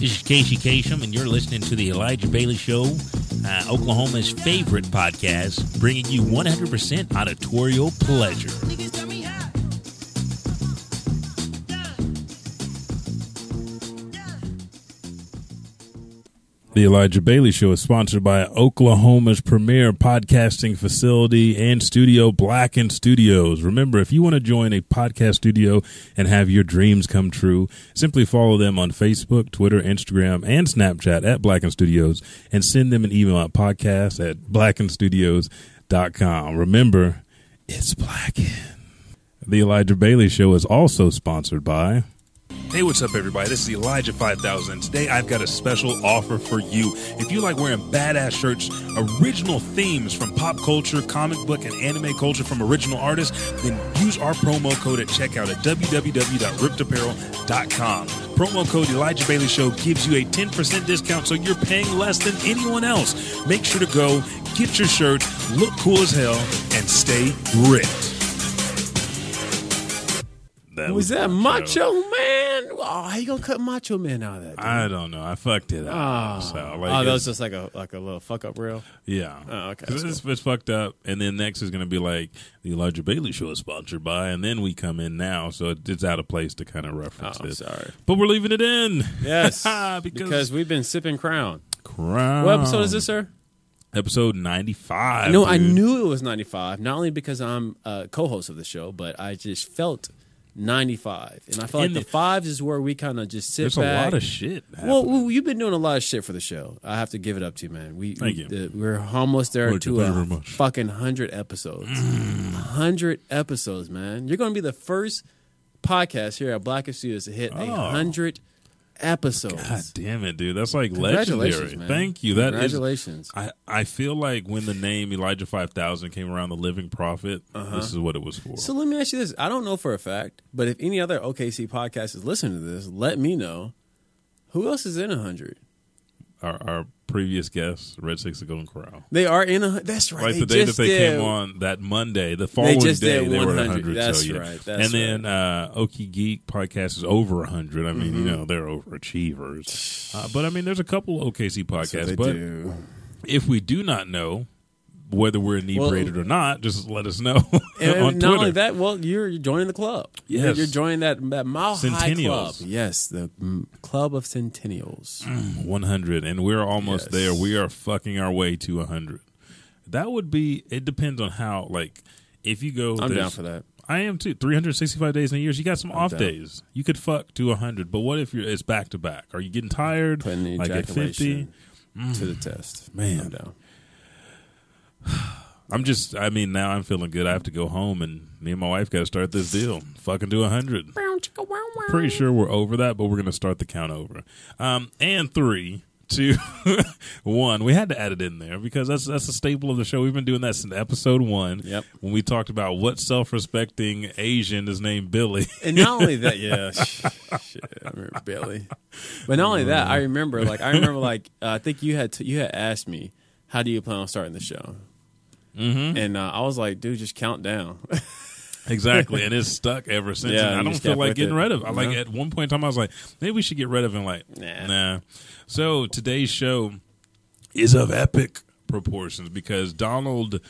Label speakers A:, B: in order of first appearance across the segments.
A: This is Casey Kasem, and you're listening to the Elijah Bailey Show, uh, Oklahoma's favorite podcast, bringing you 100% auditorial pleasure.
B: The Elijah Bailey Show is sponsored by Oklahoma's premier podcasting facility and studio, Blacken Studios. Remember, if you want to join a podcast studio and have your dreams come true, simply follow them on Facebook, Twitter, Instagram, and Snapchat at Blacken Studios and send them an email at podcast at blackenstudios.com. Remember, it's Blacken. The Elijah Bailey Show is also sponsored by. Hey, what's up, everybody? This is Elijah 5000. Today, I've got a special offer for you. If you like wearing badass shirts, original themes from pop culture, comic book, and anime culture from original artists, then use our promo code at checkout at www.riptapparel.com. Promo code Elijah Bailey Show gives you a 10% discount, so you're paying less than anyone else. Make sure to go, get your shirt, look cool as hell, and stay ripped. That
C: Was that
B: Macho
C: Man? Oh, how you gonna cut Macho Man out of that? dude?
B: I don't know. I fucked it up.
C: Oh,
B: so, oh, like,
C: oh, that was just like a like a little fuck up reel.
B: Yeah.
C: Oh, okay, that's
B: it's, it's fucked up. And then next is going to be like the Elijah Bailey show is sponsored by. And then we come in now. So it's out of place to kind of
C: Oh,
B: reference
C: I'm
B: it.
C: sorry.
B: But we're leaving it in.
C: Yes,
B: because,
C: because we've been sipping Crown.
B: Crown.
C: What episode is this, sir?
B: Episode 95.
C: No, I knew it was 95. Not only because I'm a co-host of the show, but I just felt 95, and I
B: And
C: like the
B: the-
C: fives is where we kind of just sit
B: There's a lot of shit.
C: Well, well, you've been doing a lot of shit for the show. I have to give it up to you, man. We,
B: Thank
C: we,
B: you.
C: the- we're almost there
B: you,
C: to a.
B: Mm.
C: fucking hundred episodes. Hundred episodes, man. You're going to be the first podcast here at Blacken Studios to hit a
B: Oh.
C: hundred episodes.
B: God damn it, dude. That's like legendary.
C: man.
B: Thank you. That is.
C: Congratulations.
B: I, I feel like when the name Elijah 5000 came around, the Living Prophet, this is what it was for.
C: Uh-huh. So let me ask you this. I don't know for a fact, but if any other OKC podcast is listening to this, let me know. Who else is in a hundred?
B: Our, our previous guests, Red Six the Golden Corral.
C: They are in a. That's right.
B: Right,
C: they
B: the day that they
C: did.
B: came on that Monday, the following
C: just
B: day they were at
C: 100.
B: 100.
C: That's
B: so, yeah.
C: right, that's
B: and then uh, Okie Geek podcast is over 100. I mean, you know, they're overachievers. Uh, but I mean, there's a couple OKC podcasts.
C: they
B: But
C: do.
B: if we do not know whether we're inebriated or not, just let us know
C: And not only that, well, you're, you're joining the club. You're-
B: Yes.
C: you're, joining that that Mile High Club. Yes, the mm, Club of Centennials.
B: 100 and we're almost
C: Yes.
B: there we are fucking our way to 100 that would be it depends on how like if you go
C: I'm down for that.
B: i am too 365 days in a year you got some off
C: down.
B: days you could fuck to 100 but what if you're it's back to back are you getting tired
C: Putting the
B: like at 50
C: ejaculation to the test.
B: Man.
C: I'm down.
B: i'm just i mean now i'm feeling good i have to go home and me and my wife got to start this deal fucking to 100 pretty sure we're over that, but we're going to start the count over. Um, and three, two, one. We had to add it in there because that's that's a staple of the show. We've been doing that since episode one.
C: Yep.
B: When we talked about what self-respecting Asian is named Billy.
C: And not only that, yeah, shit, I remember Billy. But not only that, I remember like I remember like uh, I think you had t- you had asked me how do you plan on starting the show, mm-hmm. and uh, I was like, dude, just count down.
B: exactly, and it's stuck ever since.
C: Yeah,
B: and I don't feel like getting
C: it.
B: rid of. it. I like at one point in time, I was like, maybe we should get rid of him. Like,
C: Nah.
B: nah. So today's show is of epic proportions because Donald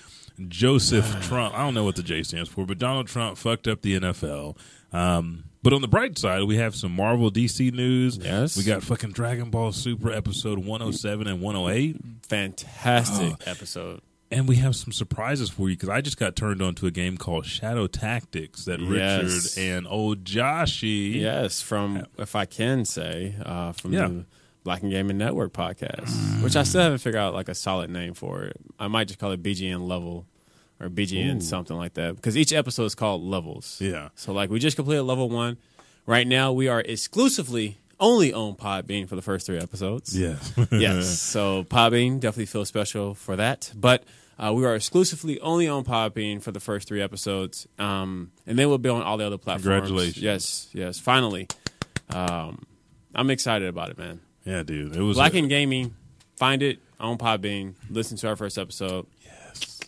B: Joseph Trump. I don't know what the J stands for, but Donald Trump fucked up the NFL. Um, but on the bright side, we have some Marvel DC news.
C: Yes.
B: we got fucking Dragon Ball Super episode 107 and 108.
C: Fantastic
B: Oh.
C: episode.
B: And we have some surprises for you because I just got turned on to a game called Shadow Tactics that
C: Yes.
B: Richard and old Joshy.
C: Yes, from if I can say, uh, from
B: Yeah.
C: the Black and Gaming Network podcast, which I still haven't figured out like a solid name for it. I might just call it BGN Level or BGN
B: Ooh.
C: something like that because each episode is called levels.
B: Yeah.
C: So like we just completed level one. Right now we are exclusively only on Podbean for the first three episodes.
B: Yeah.
C: yes. So Podbean definitely feels special for that. But uh, we are exclusively only on Podbean for the first three episodes, um, and then we'll be on all the other platforms.
B: Congratulations.
C: Yes, yes. Finally, um, I'm excited about it, man.
B: yeah, dude. It was
C: Black and Gaming. Find it on Podbean. Listen to our first episode. Yes.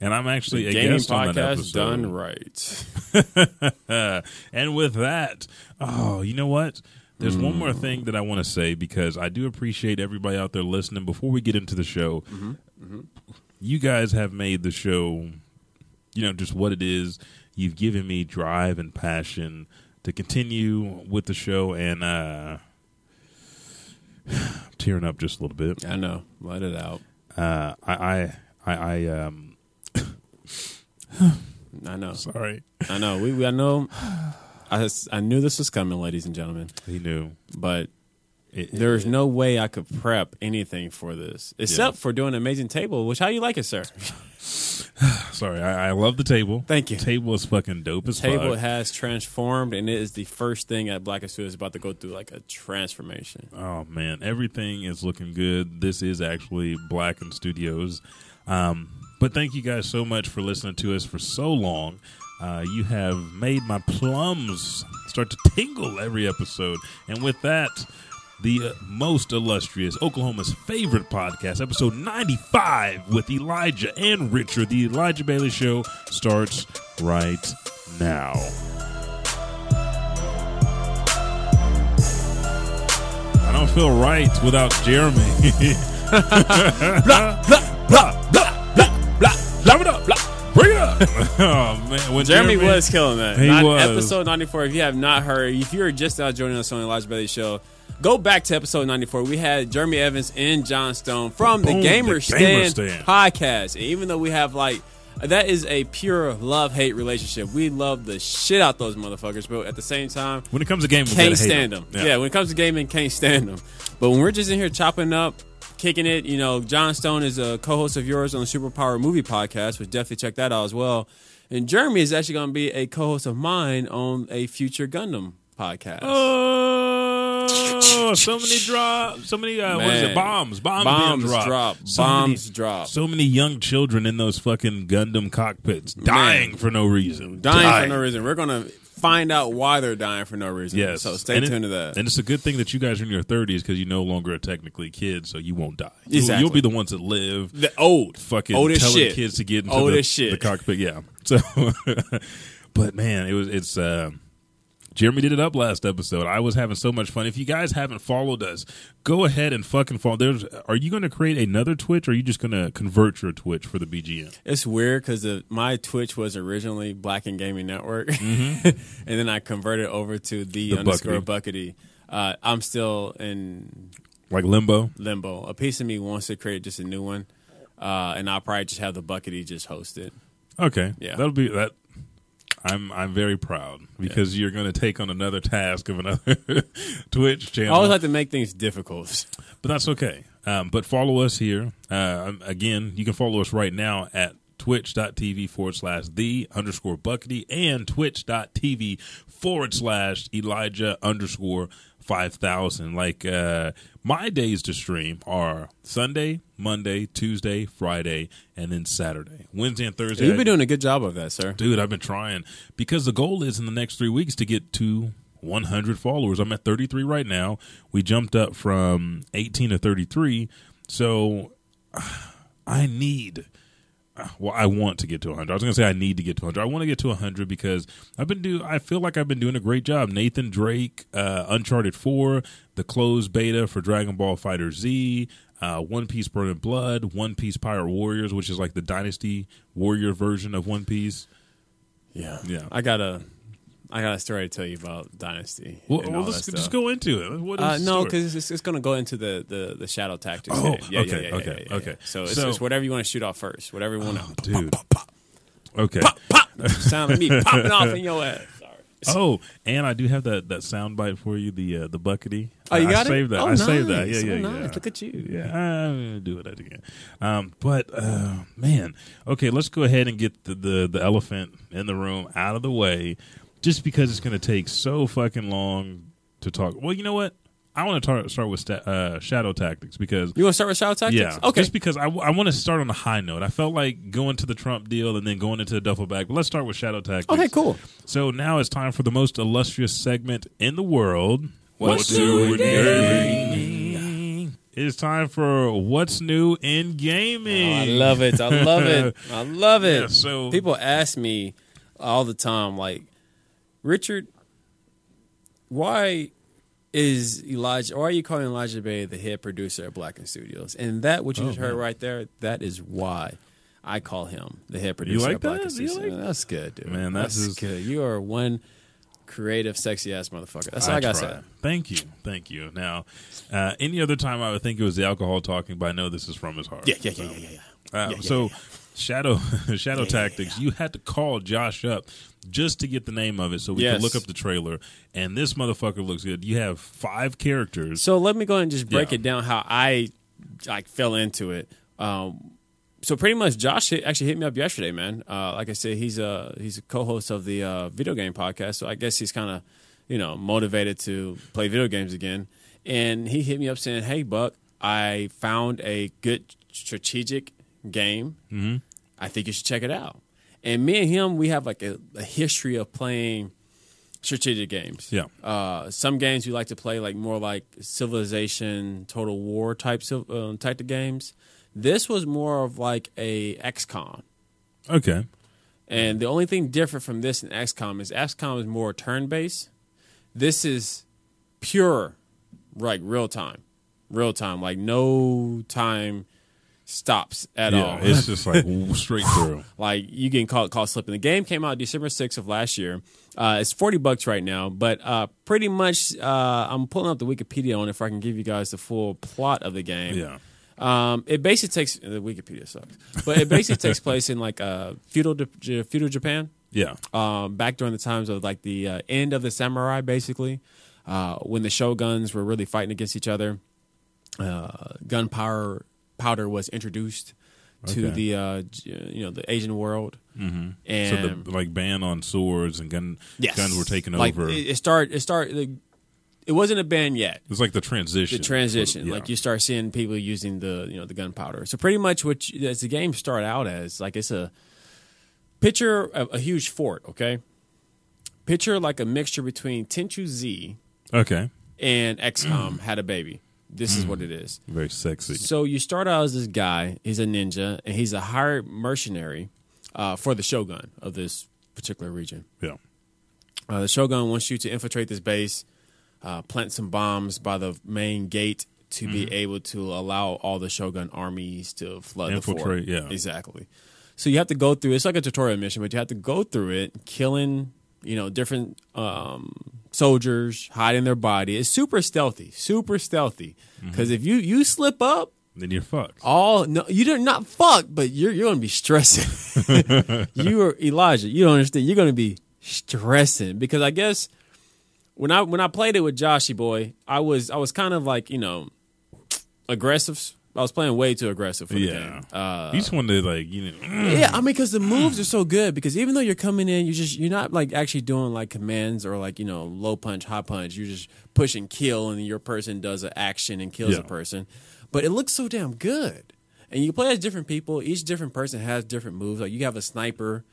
B: And I'm actually a
C: Gaming
B: guest on that
C: podcast
B: episode.
C: done right.
B: and with that, oh, you know what? There's one more thing that I want to say because I do appreciate everybody out there listening. Before we get into the show, you guys have made the show, you know, just what it is. You've given me drive and passion to continue with the show, and uh, I'm tearing up just a little bit.
C: I know. Let it out.
B: Uh, I, I, I, I um,
C: I know.
B: sorry,
C: I know. We, we I know. I I knew this was coming, ladies and gentlemen,
B: he knew.
C: but
B: It,
C: there's no way I could prep anything for this except for doing an amazing table. Which how you like it, sir?
B: sorry, I, I love the table.
C: Thank you.
B: Table is fucking dope as fuck.
C: table
B: fuck.
C: has transformed, and it is the first thing at Black and Sue is about to go through like a transformation.
B: Oh man, everything is looking good. This is actually Blacken Studios. Um, but thank you guys so much for listening to us for so long. Uh, you have made my plums start to tingle every episode, and with that, the uh, most illustrious Oklahoma's favorite podcast, episode ninety-five, with Elijah and Richard. The Elijah Bailey Show starts right now. I don't feel right without Jeremy. blah, blah, blah, blah, blah, blah, blah, it up, blah. Bring it up. oh man, when
C: Jeremy, was killing that.
B: He
C: Not-
B: was.
C: Episode 94. If you have not heard, if you're just now joining us on the Elijah Bailey Show, go back to episode 94. We had Jeremy Evans and John Stone from the
B: Boom,
C: Gamer,
B: the
C: Stand,
B: Gamer Stand.
C: podcast. And even though we have like that is a pure love hate relationship. We love the shit out those motherfuckers, but at the same time,
B: When it comes to gaming,
C: can't stand them. Yeah. when it comes to gaming, can't stand them. But when we're just in here chopping up, kicking it, you know, John Stone is a co-host of yours on the Superpower Movie Podcast, which definitely check that out as well. And Jeremy is actually going to be a co-host of mine on a future Gundam podcast.
B: Uh, Oh, so many drops. So many. Uh, what is it? Bombs. Bombs.
C: Bombs
B: being dropped.
C: drop.
B: So
C: Bombs
B: many,
C: drop.
B: So many young children in those fucking Gundam cockpits dying for no reason.
C: dying for no reason. We're going to find out why they're dying for no reason.
B: Yes.
C: So stay
B: And it-
C: tuned to that.
B: And it's a good thing that you guys are in your 30s because you no longer are technically kids, so you won't die. You'll-
C: Exactly.
B: You'll, be the ones that live.
C: the old.
B: Fucking
C: Old
B: telling
C: shit.
B: kids to get into
C: Old
B: the,
C: shit.
B: the cockpit. Yeah. So, but man, it was it's. Uh, Jeremy did it up last episode. I was having so much fun. If you guys haven't followed us, go ahead and fucking follow. There's. Are you going to create another Twitch, or are you just going to convert your Twitch for the BGN?
C: It's weird because my Twitch was originally Black and Gaming Network, and then I converted over to the,
B: The
C: underscore Buckety. Uh, I'm still in
B: Like limbo.
C: limbo. A piece of me wants to create just a new one, uh, and I'll probably just have the Buckety just host it.
B: Okay.
C: Yeah.
B: That'll be that. I'm I'm very proud because you're going to take on another task of another Twitch channel.
C: I always like to make things difficult.
B: but that's okay. Um, but follow us here. Uh, again, you can follow us right now at twitch.tv forward slash the underscore buckety and twitch.tv forward slash Elijah underscore 5000. Like, uh, my days to stream are Sunday, Monday, Tuesday, Friday, and then Saturday. Wednesday and Thursday.
C: You've been doing a good job of that, sir.
B: Dude, I've been trying because the goal is in the next three weeks to get to 100 followers. I'm at 33 right now. We jumped up from 18 to 33. So I need. Well, I want to get to 100. I was going to say I need to get to 100. I want to get to 100 because I've been do. I feel like I've been doing a great job. Nathan Drake, uh, Uncharted 4, the closed beta for Dragon Ball FighterZ, uh, One Piece Burning Blood, One Piece Pirate Warriors, which is like the Dynasty Warrior version of One Piece.
C: Yeah,
B: Yeah.
C: I got a, I got a story to tell you about Dynasty.
B: Well, well let's just go into it. What is
C: Uh, no, because it's, it's going to go into the, the, the shadow tactics.
B: Oh,
C: yeah,
B: okay,
C: yeah, yeah, yeah,
B: okay,
C: yeah, yeah.
B: okay.
C: So it's,
B: So-
C: it's whatever you want to shoot off first. Whatever you want to.
B: dude. Okay.
C: Sound like me popping off in your ass.
B: Oh, and I do have that that sound bite for you. The uh, the buckety.
C: Oh, you
B: I
C: got it?
B: saved that.
C: Oh,
B: I saved that. Yeah, yeah,
C: Oh,
B: yeah.
C: nice. Look at you.
B: Yeah, I'm gonna do it again. Um, but uh, man, okay, let's go ahead and get the, the the elephant in the room out of the way, just because it's going to take so fucking long to talk. Well, you know what? I want to start with sta- uh, shadow tactics because
C: You want to start with shadow tactics?
B: yeah,
C: Okay.
B: just because I, want to start on a high note. I felt like going to the Trump deal and then going into the duffel bag. But let's start with shadow tactics.
C: okay, cool.
B: So now it's time for the most illustrious segment in the world.
C: What's new in
B: gaming? It is time for what's new in gaming.
C: Oh, I love it. I love it. I love it.
B: Yeah, so-
C: people ask me all the time, like, Richard, why is Elijah, or are you calling Elijah Bay the head producer at Blacken Studios? And that, what you
B: Oh,
C: just heard
B: man.
C: right there, that is why I call him the head producer You
B: like
C: at
B: that? You
C: Studios.
B: like-
C: that's good, dude.
B: Man, that's
C: that's good. You are one creative, sexy ass motherfucker. That's all I, got to say.
B: Thank you, thank you. Now, uh, any other time I would think it was the alcohol talking, but I know this is from his heart.
C: Yeah, yeah, yeah, yeah, yeah. yeah.
B: Uh,
C: Yeah, yeah,
B: so,
C: yeah.
B: Shadow Shadow Tactics, you had to call Josh up just to get the name of it, so we
C: Yes.
B: could look up the trailer. And this motherfucker looks good. You have five characters.
C: So let me go ahead and just break
B: Yeah.
C: it down how I like fell into it. Um, so pretty much, Josh hit, actually hit me up yesterday, man. Uh, like I said, he's a he's a co-host of the uh, video game podcast, so I guess he's kind of you know motivated to play video games again. And he hit me up saying, "Hey, Buck, I found a good strategic game. Mm-hmm. I think you should check it out." And me and him, we have like a, a history of playing strategic games.
B: Yeah.
C: Uh, some games we like to play like more like Civilization, Total War types of um, type of games. This was more of like a XCOM.
B: Okay.
C: And the only thing different from this and XCOM is XCOM is more turn based. This is pure, like real time, real time, like no time stops at
B: yeah,
C: all.
B: it's just like straight through.
C: like you getting caught caught slipping. The game came out December 6th of last year. Uh, it's forty bucks right now, but uh, pretty much uh, I'm pulling up the Wikipedia on it if I can give you guys the full plot of the game.
B: Yeah.
C: Um, it basically takes the Wikipedia sucks, but it basically takes place in like uh, feudal feudal Japan,
B: Yeah.
C: um, back during the times of like the uh, end of the samurai, basically, uh, when the shoguns were really fighting against each other. Uh, gunpowder powder was introduced to
B: Okay.
C: the uh, you know the Asian world, mm-hmm.
B: So
C: and
B: the like ban on swords and gun
C: yes.
B: guns were taken
C: like,
B: over.
C: It, it started. It started. Like, it wasn't a ban yet.
B: it's like the transition.
C: The transition,
B: Yeah.
C: like you start seeing people using the you know the gunpowder. So pretty much what you, as the game start out as like it's a picture of a huge fort. Okay, picture like a mixture between Tenchu Z
B: Okay.
C: and XCOM had a baby. This is what it is.
B: Very sexy.
C: So you start out as this guy. He's a ninja, and he's a hired mercenary uh, for the shogun of this particular region.
B: Yeah.
C: Uh, the shogun wants you to infiltrate this base, uh, plant some bombs by the main gate to be able to allow all the shogun armies to flood the fort.
B: Infiltrate, yeah.
C: exactly. So you have to go through. It's like a tutorial mission, but you have to go through it, killing you know different um, soldiers, hiding their body. It's super stealthy, super stealthy. Mm-hmm. Because if you you slip up,
B: Then you're fucked.
C: all no, you're not fucked, but you're you're gonna be stressing. you are Elijah. You don't understand. You're gonna be stressing because I guess when I when I played it with Joshy boy, I was I was kind of like you know aggressive. I was playing way too aggressive for the
B: Yeah.
C: game. Uh,
B: you just wanted to like you know.
C: yeah, I mean, because the moves are so good. Because even though you're coming in, you just you're not like actually doing like commands or like you know low punch, high punch. You're just pushing kill, and your person does an action and kills
B: Yeah.
C: a person. But it looks so damn good. And you play as different people. Each different person has different moves. Like you have a sniper.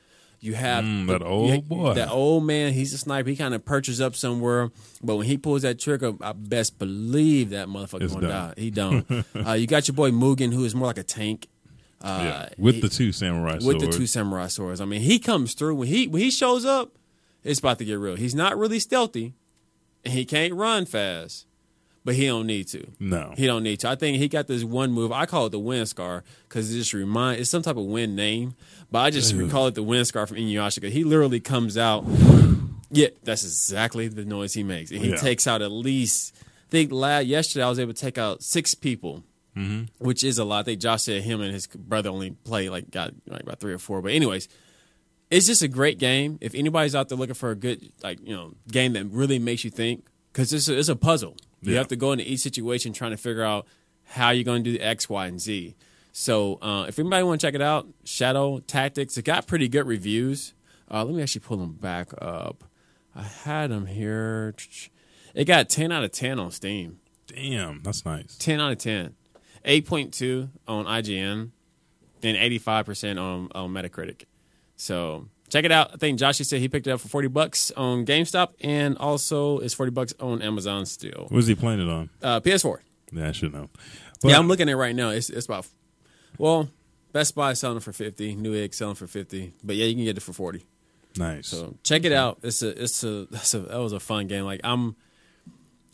C: You have
B: Mm, that
C: you-
B: old boy.
C: That old man. He's a sniper. He kind of perches up somewhere, but when he pulls that trigger, I best believe that motherfucker's
B: It's
C: gonna die. He don't. uh, you got your boy Mugen, who is more like a tank. Uh,
B: yeah. With
C: he-
B: the two samurai swords.
C: with the two samurai swords. I mean, he comes through when he when he shows up, it's about to get real. He's not really stealthy, and he can't run fast, but he don't need to.
B: No.
C: He don't need to. I think he got this one move. I call it the wind scar because it just remind. It's some type of wind name, but I just call it the wind scar from Inuyasha. He literally comes out. Yeah, that's exactly the noise he makes. And he
B: Yeah.
C: takes out at least. I think last yesterday I was able to take out six people mm-hmm. which is a lot. I think Josh said him and his brother only played like got like about three or four. But anyways, it's just a great game. If anybody's out there looking for a good like you know game that really makes you think, because it's a, it's a puzzle. You
B: Yeah.
C: have to go into each situation trying to figure out how you're going to do X, Y, and Z. So uh, if anybody want to check it out, Shadow Tactics, it got pretty good reviews. Uh, let me actually pull them back up. I had them here. It got ten out of ten on Steam.
B: Damn, that's nice.
C: 10 out of 10. 8.2 on IGN and 85% on, on Metacritic. So check it out. I think Joshy said he picked it up for 40 bucks on GameStop and also it's 40 bucks on Amazon still.
B: What was he playing it on?
C: Uh, PS4.
B: Yeah, I should know.
C: But yeah, I'm looking at it right now. It's, it's about, well, Best Buy selling it for 50, Newegg selling for 50. But yeah, you can get it for 40.
B: nice.
C: So check it out. It's a it's a, it's a that was a fun game. Like I'm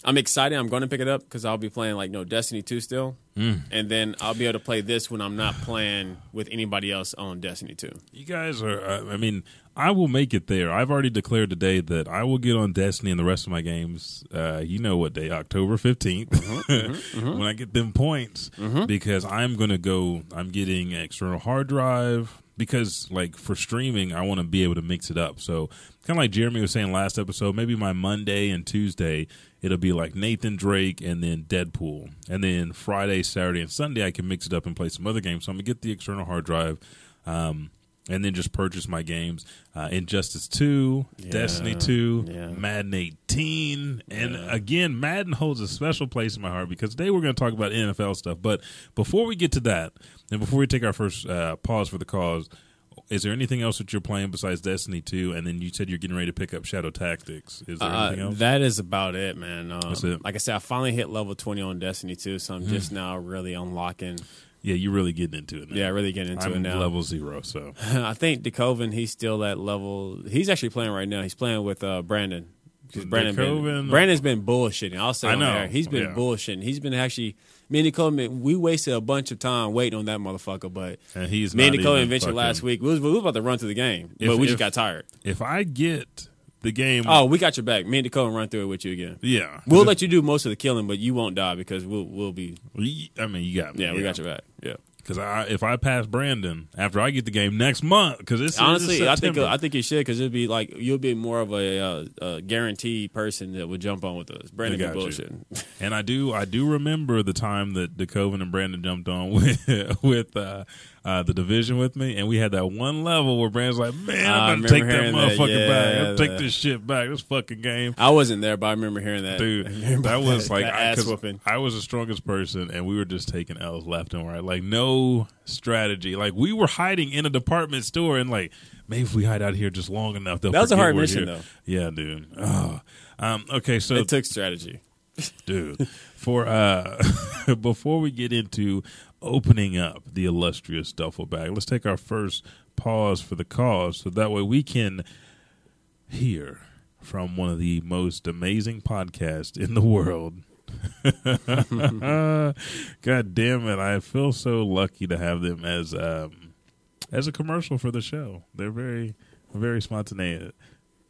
C: I'm excited. I'm going to pick it up because I'll be playing like no Destiny 2 still,
B: Mm.
C: and then I'll be able to play this when I'm not playing with anybody else on Destiny 2.
B: You guys are. Uh, I mean, I will make it there. I've already declared today that I will get on Destiny and the rest of my games. Uh, you know what day? October 15th when I get them points because I'm going to go. I'm getting an external hard drive because, like, for streaming, I want to be able to mix it up. So, kind of like Jeremy was saying last episode, maybe my Monday and Tuesday it'll be like Nathan Drake and then Deadpool, and then Friday, Saturday, and Sunday I can mix it up and play some other games. So I'm gonna get the external hard drive. Um, and then just purchase my games: uh, Injustice Two, Destiny Two,
C: yeah.
B: Madden 18, and again, Madden holds a special place in my heart because today we're going to talk about NFL stuff. But before we get to that, and before we take our first uh, pause for the cause, is there anything else that you're playing besides Destiny 2? And then you said you're getting ready to pick up Shadow Tactics. Is there
C: Uh,
B: anything else?
C: that is about it, man. Um,
B: That's it.
C: Like I said, I finally hit level 20 on Destiny 2, so I'm
B: Mm.
C: just now really unlocking.
B: yeah, you're really getting into it now.
C: Yeah, really getting into
B: I'm
C: it now.
B: level zero, so
C: I think DeCoven, he's still at level. He's actually playing right now. He's playing with uh, Brandon. 'Cause Brandon been, Brandon's been bullshitting. I'll say
B: I know.
C: He's been
B: yeah.
C: bullshitting. He's been actually. And DeCoven, we wasted a bunch of time waiting on that motherfucker, but
B: and he's
C: and
B: not
C: ventured last week. We was, we was about to run through the game,
B: If-
C: but we
B: if-
C: just got tired.
B: If I get the game,
C: Oh, we got your back. And DeCoven run through it with you again.
B: yeah,
C: We'll let you do most of the killing, but you won't die because we'll we'll be.
B: I mean, you got me.
C: Yeah, we got your back. Yeah.
B: Because I, if I pass Brandon after I get the game next month, because it's
C: Honestly,
B: it's
C: I think I think you should because it'd be like you'll be more of a, uh, uh guaranteed person that would jump on with us. Brandon be
B: I got you.
C: bullshitting.
B: and I do I do remember the time that DeCoven and Brandon jumped on with with uh, uh, the division with me, and we had that one level where Brandon's like, "Man, I'm gonna take that
C: hearing that.
B: motherfucker back.
C: Yeah,
B: I'm take
C: the-
B: this shit back. This fucking game."
C: I wasn't there, but I remember hearing that.
B: Dude, that was like
C: that
B: I,
C: whooping.
B: I was the strongest person, and we were just taking L's left and right. Like no strategy. Like we were hiding in a department store, and like maybe if we hide out here just long enough, they'll
C: That was a hard mission,
B: here.
C: though.
B: Yeah, dude. Oh. Um, okay, so
C: It took strategy.
B: dude, for uh, before we get into opening up the illustrious duffel bag, let's take our first pause for the cause, so that way we can hear from one of the most amazing podcasts in the world. God damn it! I feel so lucky to have them as um, as a commercial for the show. They're very very spontaneous,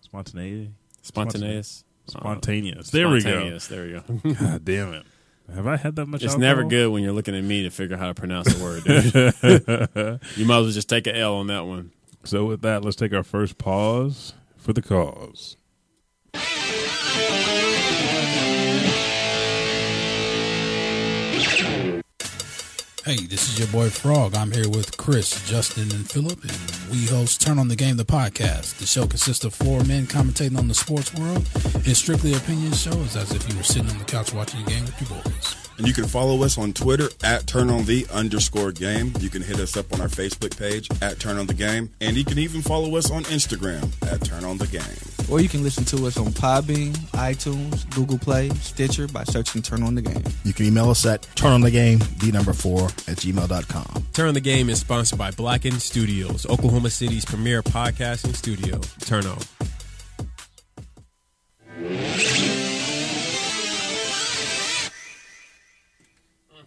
B: spontaneous,
C: Spontaneous.
B: spontaneous. There we go.
C: Spontaneous. There we go.
B: God damn it! Have I had that much?
C: it's
B: alcohol?
C: never good when you're looking at me to figure out how to pronounce a word. Dude. you might as well just take an L on that one.
B: So with that, let's take our first pause for the cause.
D: Hey, this is your boy Frog. I'm here with Chris, Justin, and Philip, and we host Turn on the Game, the podcast. The show consists of four men commentating on the sports world. It's strictly opinion show. It's as if you were sitting on the couch watching a game with your boys.
E: And you can follow us on Twitter at turn on the underscore game. You can hit us up on our Facebook page at turn on the game. And you can even follow us on Instagram at turn on the game.
F: Or you can listen to us on Podbean, iTunes, Google Play, Stitcher by searching Turn On The Game.
G: You can email us at turnonthegame, the number four, at gmail.com.
H: Turn On the Game is sponsored by Blacken Studios, Oklahoma City's premier podcasting studio. Turn on.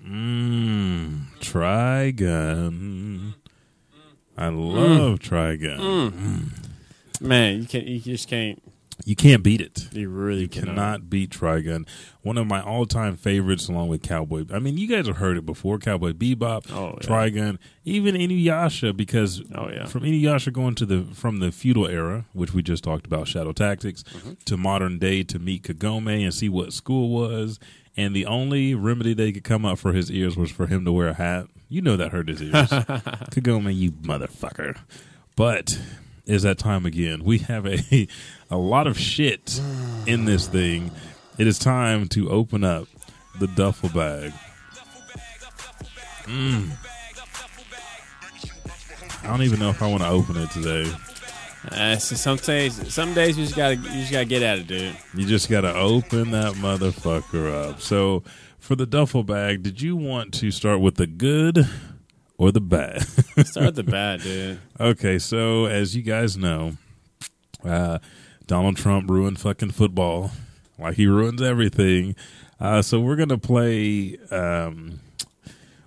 B: Mmm, Trigun. I mm. love Trigun. Mm. Mm.
C: Man, you can't. You just can't.
B: You can't beat it.
C: You really
B: You cannot beat Trigun. One of my all-time favorites, along with Cowboy. I mean, you guys have heard it before. Cowboy Bebop,
C: Oh, yeah.
B: Trigun, even Inuyasha. Because
C: Oh, yeah.
B: from Inuyasha going to the from the feudal era, which we just talked about, Shadow Tactics,
C: Mm-hmm.
B: to modern day to meet Kagome and see what school was. And the only remedy they could come up for his ears was for him to wear a hat. You know that hurt his ears. Kagome, you motherfucker. But is that time again? We have a a lot of shit in this thing. It is time to open up the duffel bag. Mm. I don't even know if I want to open it today.
C: Uh, so some days, some days you just gotta, you just gotta get at it, dude.
B: You just got to open that motherfucker up. So, for the duffel bag, did you want to start with the good or the bad?
C: Start with the bad, dude.
B: Okay, so as you guys know, uh, Donald Trump ruined fucking football like he ruins everything. Uh, so we're gonna play um,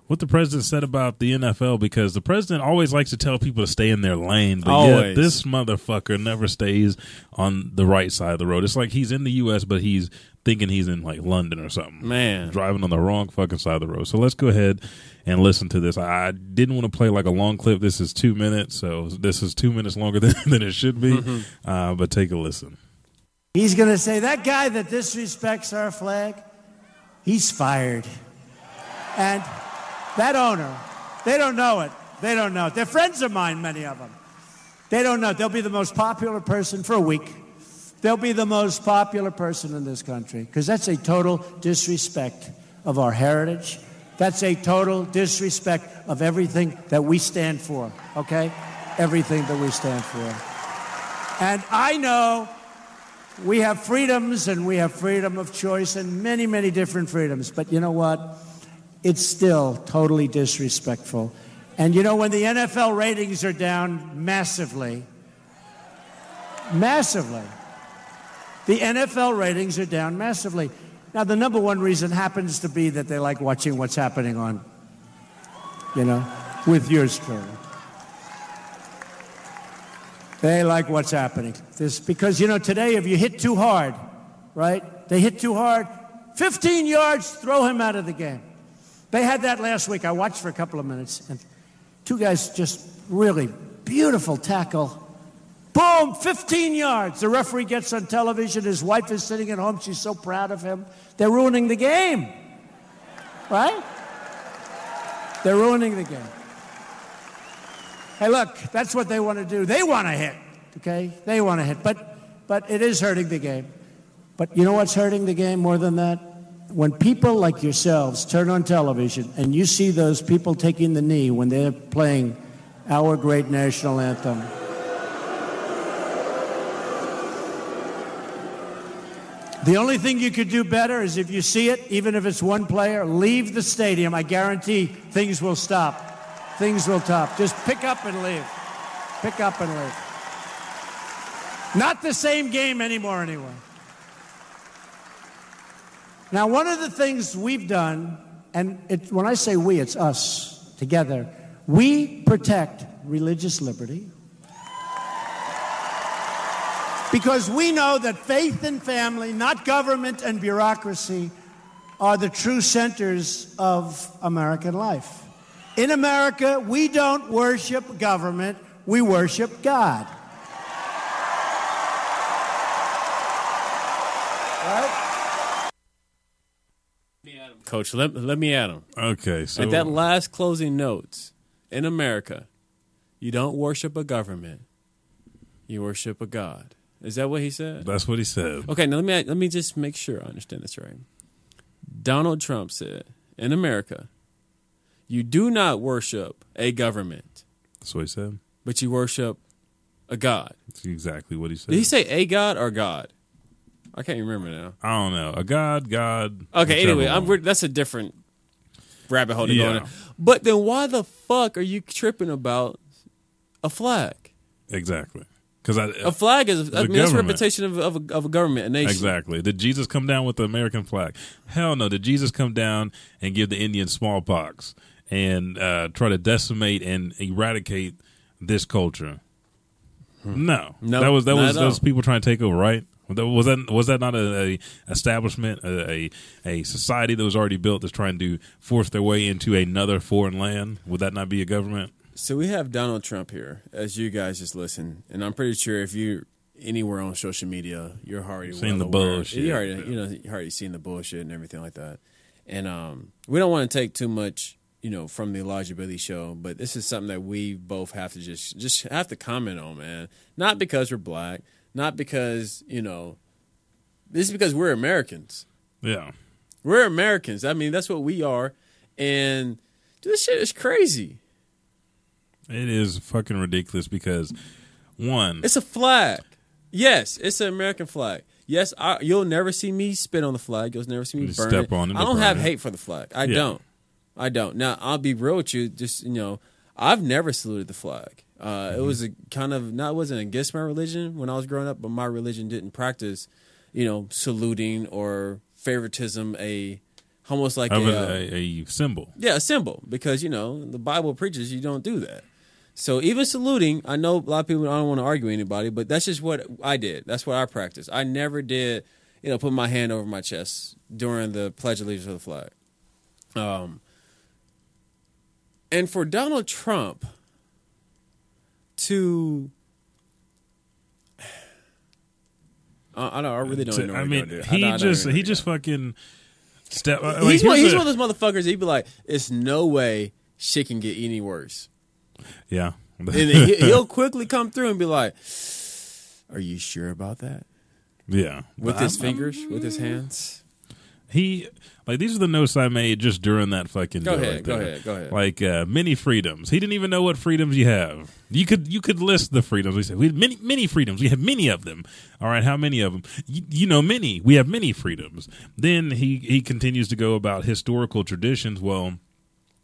B: what the president said about the NFL because the president always likes to tell people to stay in their lane, but yet this motherfucker never stays on the right side of the road. It's like he's in the U.S., but he's thinking he's in like London or something.
C: Man.
B: driving on the wrong fucking side of the road. So let's go ahead and listen to this. I didn't want to play like a long clip. This is two minutes, so this is two minutes longer than, than it should be. Uh, but take a listen.
I: He's going to say, that guy that disrespects our flag, he's fired. And that owner, they don't know it. They don't know. They're friends of mine, many of them. They don't know. They'll be the most popular person for a week. They'll be the most popular person in this country because that's a total disrespect of our heritage. That's a total disrespect of everything that we stand for, okay? Everything that we stand for. And I know we have freedoms and we have freedom of choice and many, many different freedoms. But you know what? It's still totally disrespectful. And you know, when the NFL ratings are down massively, massively, the NFL ratings are down massively. Now, the number one reason happens to be that they like watching what's happening on, you know, with yours truly. They like what's happening. This because you know today if you hit too hard, right? They hit too hard, 15 yards, throw him out of the game. They had that last week. I watched for a couple of minutes, and two guys just really beautiful tackle. Boom, 15 yards. The referee gets on television. His wife is sitting at home. She's so proud of him. They're ruining the game, right? They're ruining the game. Hey, look, that's what they want to do. They want to hit, okay? They want to hit, but but it is hurting the game. But you know what's hurting the game more than that? When people like yourselves turn on television and you see those people taking the knee when they're playing our great national anthem. The only thing you could do better is if you see it, even if it's one player, leave the stadium. I guarantee things will stop. Things will stop. Just pick up and leave. Pick up and leave. Not the same game anymore, anyway. Now, one of the things we've done, and it, when I say we, it's us together, we protect religious liberty because we know that faith and family, not government and bureaucracy, are the true centers of American life. In America, we don't worship government, we worship God. Right?
C: Coach, let, let me at him.
B: Okay, so
C: At that last closing notes, in America, you don't worship a government, you worship a God. Is that what he said?
B: that's what he said.
C: Okay, now let me let me just make sure I understand this right. Donald Trump said, in America, you do not worship a government,
B: That's what he said.
C: but you worship a God.
B: That's exactly what he said.
C: Did he say a God or God? I can't remember now.
B: I don't know. A god, God.
C: Okay, anyway, I'm, we're, that's a different rabbit hole to go
B: Yeah.
C: in. But then why the fuck are you tripping about a flag?
B: exactly because
C: A flag is, I mean, that's a reputation of, of, a, of a government, a nation.
B: Exactly. Did Jesus come down with the American flag? Hell no. Did Jesus come down and give the Indians smallpox and uh, try to decimate and eradicate this culture? No.
C: Hmm. No,
B: that was that was those people trying to take over, right? Was that was that, not a, a establishment, a, a a society that was already built that's trying to force their way into another foreign land? Would that not be a government?
C: So we have Donald Trump here, as you guys just listen, and I'm pretty sure if you're anywhere on social media, you're already
B: Seen
C: well
B: the
C: aware-
B: bullshit.
C: You already, you know, you already seen the bullshit and everything like that. And um, we don't want to take too much, you know, from the Elijah Bailey show, but this is something that we both have to just just have to comment on, man. Not because we're black, not because you know, this is because we're Americans.
B: Yeah.
C: We're Americans. I mean, that's what we are. And dude, this shit is crazy.
B: It is fucking ridiculous because one,
C: It's a flag. Yes, it's an American flag. Yes, I, you'll never see me spit on the flag. You'll never see me burn
B: step
C: it.
B: on it
C: I don't have
B: it.
C: hate for the flag. I
B: Yeah.
C: don't. I don't. Now I'll be real with you. Just you know, I've never saluted the flag. Uh,
B: Mm-hmm.
C: It was a kind of not it wasn't against my religion when I was growing up, but my religion didn't practice. you know, saluting or favoritism a almost like a,
B: a,
C: uh,
B: a, a symbol.
C: yeah, a symbol because you know the Bible preaches you don't do that. So even saluting, I know a lot of people I don't want to argue anybody, but that's just what I did. That's what I practiced. I never did, you know, put my hand over my chest during the Pledge of Allegiance to the flag. Um, and for Donald Trump to, I, I don't, I really don't
B: To-
C: know.
B: I mean, he
C: I-
B: just he just fucking step. uh,
C: he's, one, he's
B: a-
C: one of those motherfuckers. He'd be like, "It's no way shit can get any worse."
B: yeah.
C: and then he- he'll quickly come through and be like, "Are you sure about that?"
B: yeah.
C: With his
B: I'm-
C: fingers, with his hands.
B: He like these are the notes I made just during that fucking.
C: Go ahead,
B: right
C: go ahead, go ahead.
B: Like uh, many freedoms. He didn't even know what freedoms you have. You could you could list the freedoms. We said we have many many freedoms. We have many of them. All right, how many of them? You, you know many. We have many freedoms. Then he he continues to go about historical traditions. Well,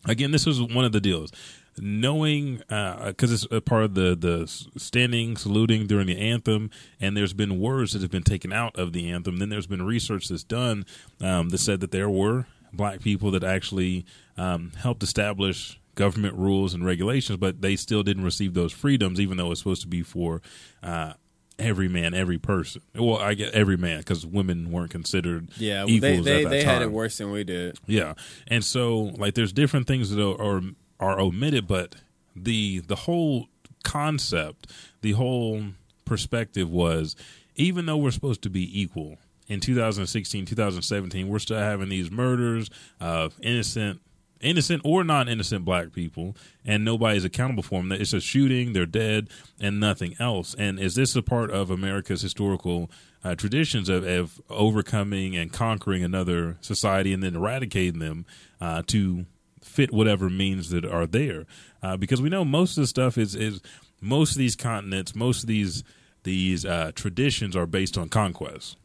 B: again, this was one of the deals. Knowing, because it's a part of the the standing, saluting during the anthem, and there's been words that have been taken out of the anthem. Then there's been research that's done um, that said that there were black people that actually um, helped establish government rules and regulations, but they still didn't receive those freedoms, even though it's supposed to be for uh, every man, every person. Well, I get every man because women weren't considered
C: Yeah,
B: equals
C: they they, they had it worse than we did.
B: Yeah, and so like there's different things that are are, are omitted, but the the whole concept, the whole perspective was, even though we're supposed to be equal in 2016, 2017, we're still having these murders of innocent. Innocent or non-innocent black people, and nobody's accountable for them. It's a shooting; they're dead, and nothing else. And is this a part of America's historical uh, traditions of, of overcoming and conquering another society and then eradicating them uh, to fit whatever means that are there. Uh, because we know most of the stuff is is most of these continents, most of these these uh, traditions are based on conquest.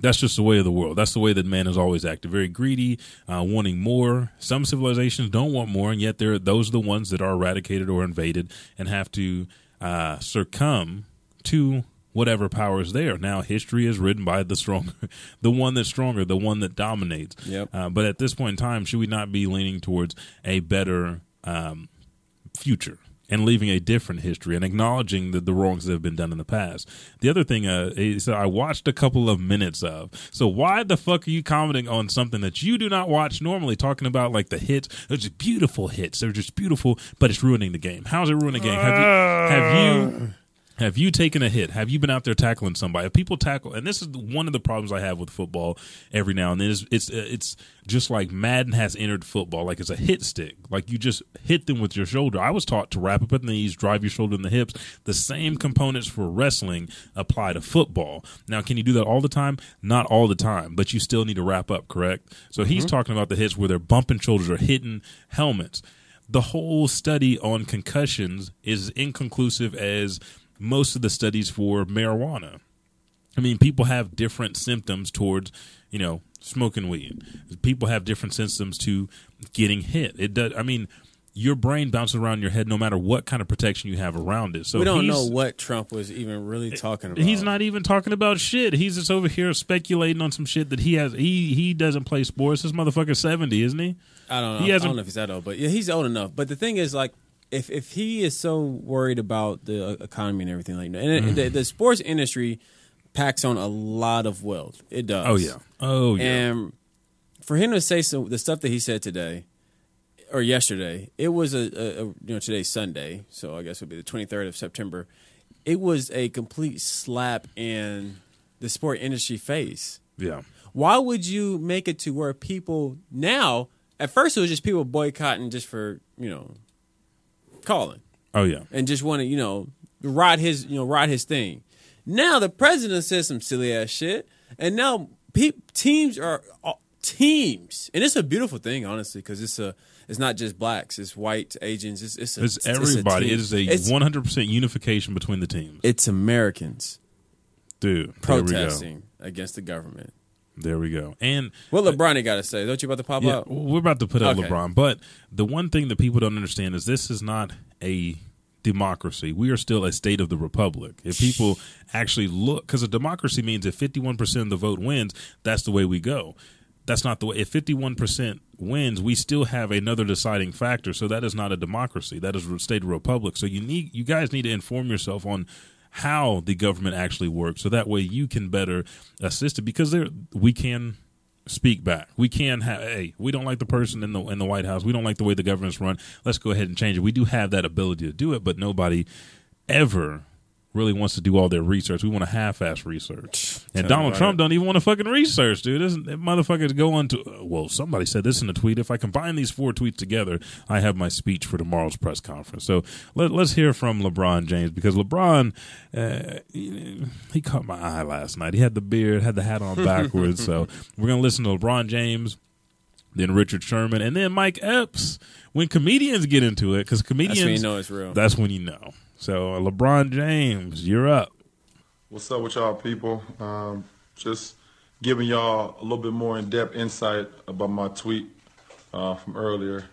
B: That's just the way of the world. That's the way that man has always acted. Very greedy, uh, wanting more. Some civilizations don't want more, and yet they're those are the ones that are eradicated or invaded and have to uh, succumb to whatever power is there. Now, history is written by the stronger, the one that's stronger, the one that dominates.
C: Yep.
B: Uh, but at this point in time, should we not be leaning towards a better um, future and leaving a different history and acknowledging the, the wrongs that have been done in the past? The other thing uh, is I watched a couple of minutes of. So why the fuck are you commenting on something that you do not watch normally? Talking about like the hits, they're just beautiful hits. They're just beautiful, but it's ruining the game. How's it ruining the game? Have you have you have you taken a hit? Have you been out there tackling somebody? If people tackle, and this is one of the problems I have with football every now and then. Is it's uh, it's just like Madden has entered football, like it's a hit stick. Like you just hit them with your shoulder. I was taught to wrap up at the knees, drive your shoulder in the hips. The same components for wrestling apply to football. Now, can you do that all the time? Not all the time, but you still need to wrap up. Correct. So he's mm-hmm. talking about the hits where they're bumping shoulders or hitting helmets. The whole study on concussions is inconclusive as most of the studies for marijuana. I mean, people have different symptoms towards, you know, smoking weed. People have different symptoms to getting hit. It does. I mean, your brain bounces around your head no matter what kind of protection you have around it. So
C: we don't know what Trump was even really talking about.
B: He's not even talking about shit. He's just over here speculating on some shit that he has. He he doesn't play sports. This motherfucker's seventy, isn't he?
C: I don't know.
B: He
C: I don't know if he's that old, but yeah, he's old enough. But the thing is, like, if if he is so worried about the uh, economy and everything like that, and
B: Mm-hmm.
C: the, the sports industry packs on a lot of wealth. It does.
B: Oh yeah. Oh yeah.
C: And for him to say some the stuff that he said today or yesterday, it was a, a, a you know today's Sunday, so I guess it would be the twenty third of September. It was a complete slap in the sport industry face.
B: yeah.
C: Why would you make it to where people now? At first, it was just people boycotting just for you know calling
B: Oh yeah.
C: and just want to you know ride his you know ride his thing. Now the president says some silly ass shit, and now pe- teams are uh, teams, and it's a beautiful thing, honestly, because it's a it's not just blacks, it's white Asians, it's it's, a,
B: It's
C: a
B: everybody.
C: team.
B: it is a
C: It's-
B: one hundred percent unification between the teams.
C: It's Americans
B: Dude, there we go.
C: protesting against the government.
B: There we go. And
C: What LeBron got to say? Don't you about to pop
B: yeah,
C: out?
B: we're about to put up
C: Okay.
B: LeBron, but the one thing that people don't understand is this is not a democracy. We are still a state of the republic. If people actually look, because a democracy means if 51% of the vote wins, that's the way we go. That's not the way. If 51% wins, we still have another deciding factor. So that is not a democracy. That is a state of republic. So you need, you guys need to inform yourself on how the government actually works, so that way you can better assist it. Because there, we can speak back. We can have. Hey, we don't like the person in the in the White House. We don't like the way the government's run. Let's go ahead and change it. We do have that ability to do it, but nobody ever really wants to do all their research. We want to half-ass research. And Donald Trump don't even want to fucking research, dude. This motherfuckers go on to well, somebody said this in a tweet. If I combine these four tweets together, I have my speech for tomorrow's press conference. So let, us hear from LeBron James because LeBron uh, he caught my eye last night. He had the beard, had the hat on backwards. so we're gonna listen to LeBron James then Richard Sherman, and then Mike Epps. When comedians get into it, because comedians,
C: that's when you know it's real.
B: That's when you know. So LeBron James, you're up.
J: What's up with y'all people? Um, just giving y'all a little bit more in-depth insight about my tweet uh, from earlier.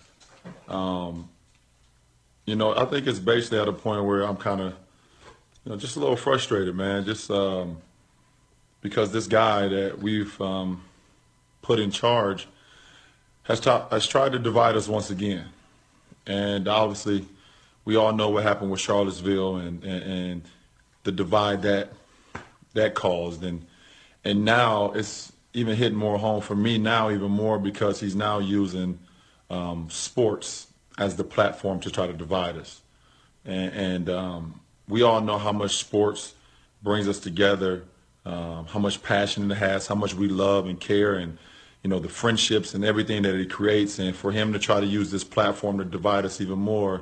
J: Um, you know, I think it's basically at a point where I'm kind of, you know, just a little frustrated, man. Just um, because this guy that we've um, put in charge has, ta- has tried to divide us once again, and obviously we all know what happened with Charlottesville and, and, and the divide that that caused, and and now it's even hitting more home for me now even more because he's now using um, sports as the platform to try to divide us, and, and um, we all know how much sports brings us together, um, how much passion it has, how much we love and care, and you know the friendships and everything that it creates, and for him to try to use this platform to divide us even more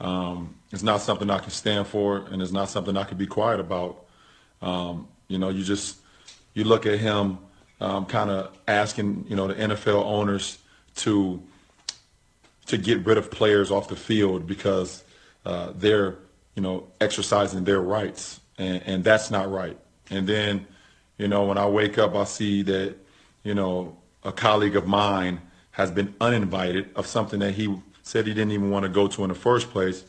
J: um, it's not something I can stand for, and it's not something I can be quiet about. Um, you know, you just you look at him um, kind of asking, you know, the NFL owners to to get rid of players off the field because uh, they're, you know, exercising their rights, and, and that's not right. And then, you know, when I wake up, I see that, you know, a colleague of mine has been uninvited of something that he said he didn't even want to go to in the first place,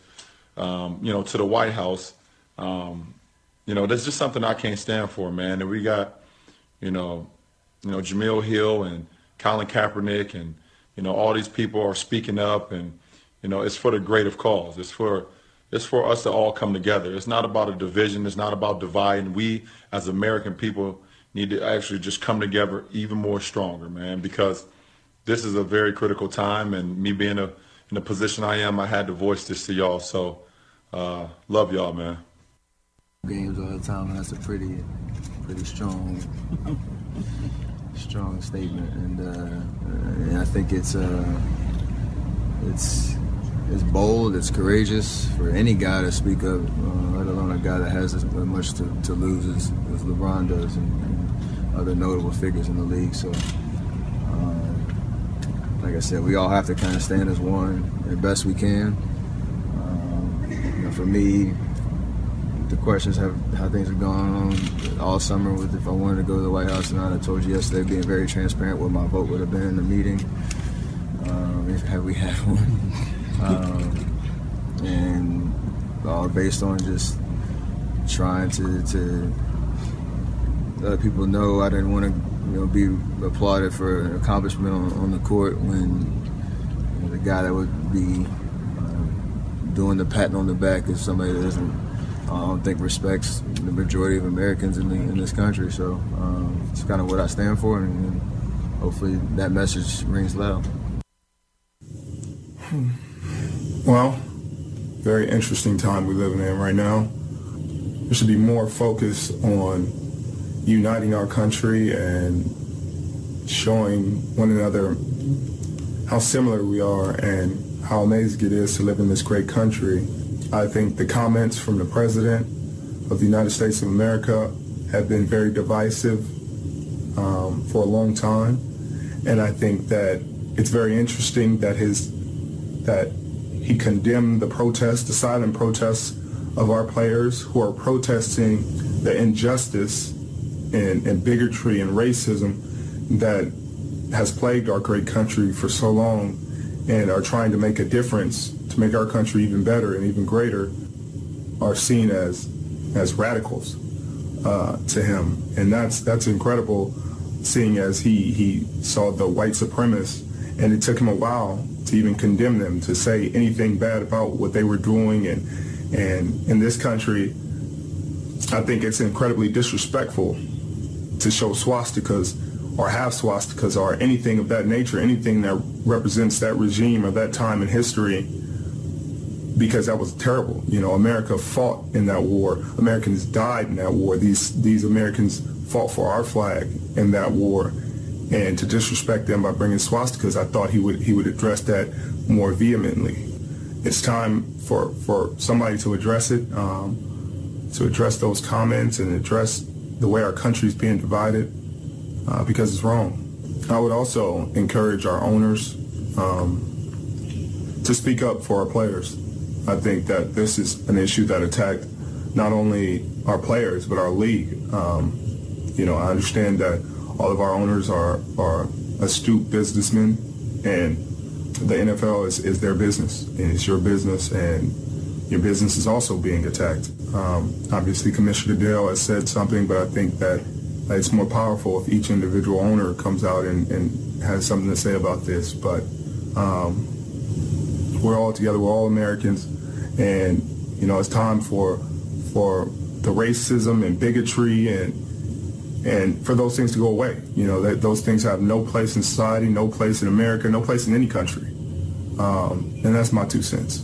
J: um, you know, to the White House. Um, you know, that's just something I can't stand for, man. And we got, you know, you know, Jemele Hill and Colin Kaepernick and, you know, all these people are speaking up and, you know, it's for the great of cause. It's for it's for us to all come together. It's not about a division. It's not about dividing. We as American people need to actually just come together even more stronger, man, because this is a very critical time and me being a in the position I am, I had to voice this to y'all. So, uh, love y'all, man.
K: Games all the time. And that's a pretty, pretty strong, strong statement, and, uh, and I think it's uh, it's it's bold, it's courageous for any guy to speak up, uh, let alone a guy that has as much to, to lose as, as LeBron does and, and, other notable figures in the league. So like I said, we all have to kind of stand as one the best we can. Um, you know, for me, the questions have how things have gone on all summer with if I wanted to go to the White House or not. I told you yesterday, being very transparent, what my vote would have been in the meeting um, if had we had one, um, and all based on just trying to to let people know I didn't want to you know, be applauded for an accomplishment on, on the court when you know, the guy that would be uh, doing the patting on the back is somebody that doesn't, I don't think, respects the majority of Americans in, the, in this country. So um, it's kind of what I stand for, and, and hopefully that message rings loud.
L: Well, very interesting time we live in right now. There should be more focus on uniting our country and showing one another how similar we are and how amazing it is to live in this great country. I think the comments from the President of the United States of America have been very divisive um, for a long time. And I think that it's very interesting that his that he condemned the protests, the silent protests of our players who are protesting the injustice and, and bigotry and racism that has plagued our great country for so long and are trying to make a difference to make our country even better and even greater. are seen as as radicals uh, to him, and that's that's incredible. Seeing as he he saw the white supremacists, and it took him a while to even condemn them, to say anything bad about what they were doing, and and in this country, I think it's incredibly disrespectful to show swastikas or have swastikas or anything of that nature, anything that represents that regime or that time in history, because that was terrible. You know, America fought in that war. Americans died in that war. These these Americans fought for our flag in that war, and to disrespect them by bringing swastikas, I thought he would he would address that more vehemently. It's time for for somebody to address it, um, to address those comments and address the way our country is being divided uh, because it's wrong. I would also encourage our owners um, to speak up for our players. I think that this is an issue that attacked not only our players but our league. Um, you know, I understand that all of our owners are are astute businessmen, and the NFL is, is their business, and it's your business, and your business is also being attacked. Um, obviously, Commissioner Dale has said something, but I think that it's more powerful if each individual owner comes out and, and has something to say about this. But um, we're all together. We're all Americans, and you know it's time for for the racism and bigotry and and for those things to go away. You know that those things have no place in society, no place in America, no place in any country. Um, and that's my two cents.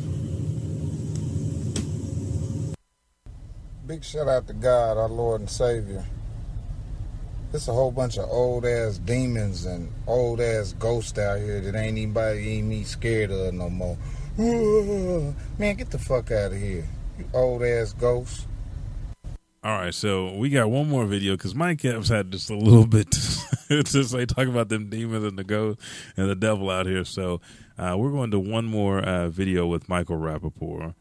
M: Big shout out to God, our Lord and Savior. It's a whole bunch of old ass demons and old ass ghosts out here that ain't anybody ain't me scared of no more. Man, get the fuck out of here. You old ass ghosts.
B: All right, so we got one more video because Mike Epps had just a little bit to, to say, talk about them demons and the ghost and the devil out here. So uh, we're going to one more uh, video with Michael Rapaport.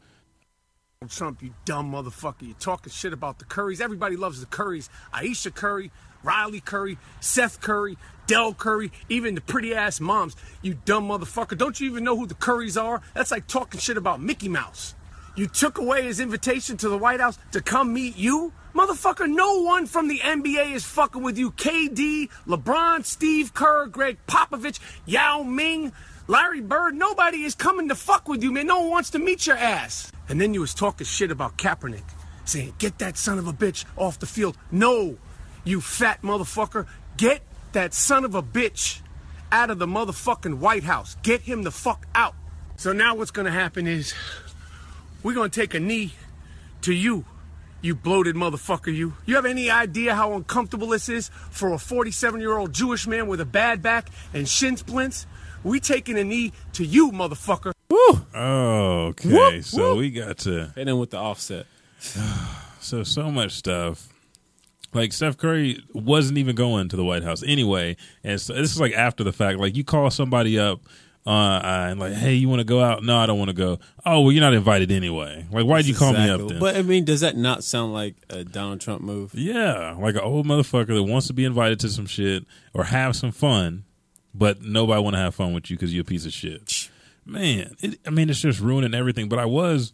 N: Trump, you dumb motherfucker. You're talking shit about the Currys. Everybody loves the Currys. Ayesha Curry, Riley Curry, Seth Curry, Dell Curry, even the pretty ass moms. You dumb motherfucker. Don't you even know who the Currys are? That's like talking shit about Mickey Mouse. You took away his invitation to the White House to come meet you? Motherfucker, no one from the NBA is fucking with you. KD, LeBron, Steve Kerr, Gregg Popovich, Yao Ming, Larry Bird, nobody is coming to fuck with you, man. No one wants to meet your ass. And then you was talking shit about Kaepernick, saying, get that son of a bitch off the field. No, you fat motherfucker. Get that son of a bitch out of the motherfucking White House. Get him the fuck out. So now what's gonna happen is we're gonna take a knee to you, you bloated motherfucker, you. You have any idea how uncomfortable this is for a 47 year old Jewish man with a bad back and shin splints? We taking a knee to you, motherfucker.
B: Woo! Okay,
C: Whoop,
B: so
C: whoop.
B: we got to.
C: And then with the offset.
B: So so much stuff. Like Steph Curry wasn't even going to the White House anyway, and so this is like after the fact. Like you call somebody up uh, and like, hey, you want to go out? No, I don't want to go. Oh, well, you're not invited anyway. Like, why'd you call me up then?
C: But I mean, does that not sound like a Donald Trump move?
B: Yeah, like an old motherfucker that wants to be invited to some shit or have some fun, but nobody want to have fun with you because you're a piece of shit. Man, it, I mean, it's just ruining everything. But I was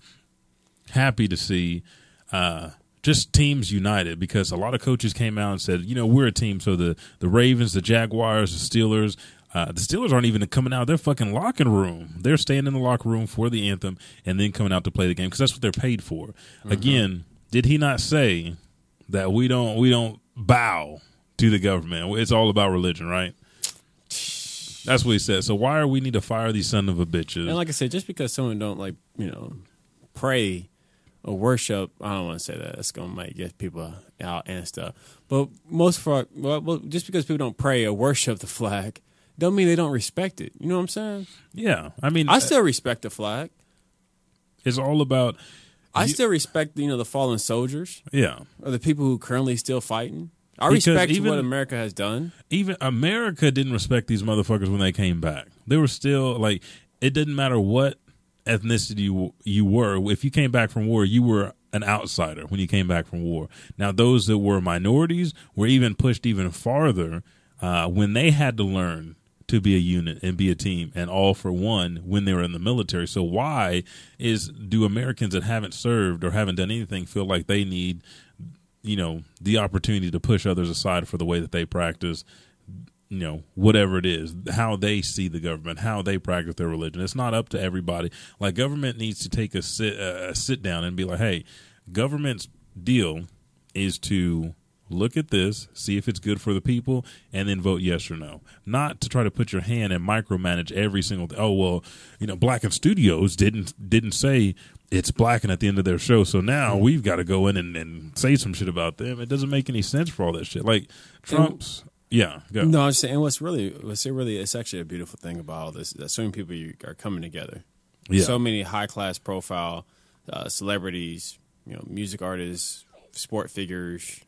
B: happy to see uh, just teams united because a lot of coaches came out and said, you know, we're a team. So the the Ravens, the Jaguars, the Steelers. Uh, the Steelers aren't even coming out of their fucking locker room. They're staying in the locker room for the anthem and then coming out to play the game because that's what they're paid for.
C: Mm-hmm.
B: Again, did he not say that we don't we don't bow to the government? It's all about religion, right? That's what he said. So why are we need to fire these son of a bitches?
C: And like I said, just because someone don't like you know pray or worship, I don't want to say that. That's gonna make get people out and stuff. But most for well, well, just because people don't pray or worship the flag, don't mean they don't respect it. You know what I'm saying?
B: Yeah, I mean,
C: I uh, still respect the flag.
B: It's all about.
C: I still respect you know the fallen soldiers.
B: Yeah,
C: or the people who currently still fighting. I respect
B: even-
C: what America has done.
B: even America didn't respect these motherfuckers when they came back. They were still like it didn't matter what ethnicity you, you were. If you came back from war, you were an outsider when you came back from war. Now those that were minorities were even pushed even farther uh, when they had to learn to be a unit and be a team and all for one when they were in the military. So why is do Americans that haven't served or haven't done anything feel like they need you know the opportunity to push others aside for the way that they practice you know whatever it is how they see the government how they practice their religion. It's not up to everybody. Like government needs to take a sit a sit down and be like hey government's deal is to look at this see if it's good for the people and then vote yes or no. Not to try to put your hand and micromanage every single th- oh well you know Blacken Studios didn't didn't say it's black and at the end of their show so now we've got to go in and, and say some shit about them it doesn't make any sense for all that shit like trump's yeah go.
C: No, I'm saying what's really what's really it's actually a beautiful thing about all this that so many people are coming together.
B: Yeah.
C: So many high class profile uh, celebrities, you know, music artists, sport figures,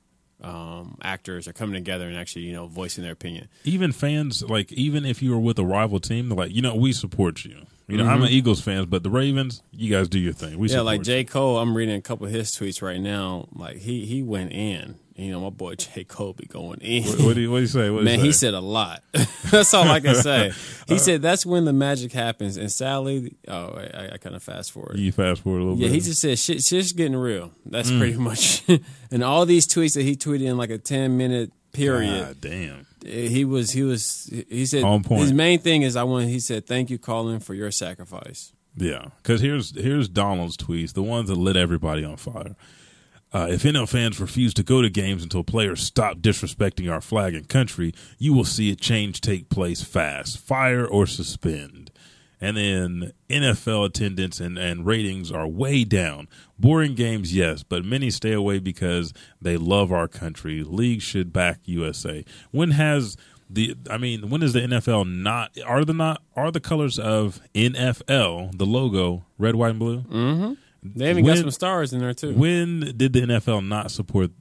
C: um, actors are coming together and actually you know voicing their opinion.
B: even fans like even if you were with a rival team they're like you know we support you you know i'm an eagles fan but the ravens you guys do your thing we
C: yeah,
B: support
C: like
B: you.
C: J Cole, I'm reading a couple of his tweets right now. Like he he went in. You know, my boy J Cole be going in.
B: What- what do you- what do you say? What do you
C: Man, he
B: say?
C: said a lot. that's all I can say. He said that's when the magic happens. And sadly, oh, I, I kind of fast forward.
B: you fast forward a little
C: Yeah,
B: bit Yeah,
C: he just said shit, shit's getting real. That's
B: Mm.
C: pretty much. and all these tweets that he tweeted in like a ten minute period.
B: God damn.
C: He was he was he said
B: On point.
C: his main thing is I want he said thank you Colin for your sacrifice.
B: Yeah, because here's here's Donald's tweets, the ones that lit everybody on fire. Uh, if NFL fans refuse to go to games until players stop disrespecting our flag and country, you will see a change take place fast. Fire or suspend. And then NFL attendance and, and ratings are way down. Boring games, yes, but many stay away because they love our country. League should back USA. When has the I mean, when is the NFL not are the not are the colors of NFL the logo red, white, and blue?
C: Mm-hmm. They even got some stars in there too.
B: When did the NFL not support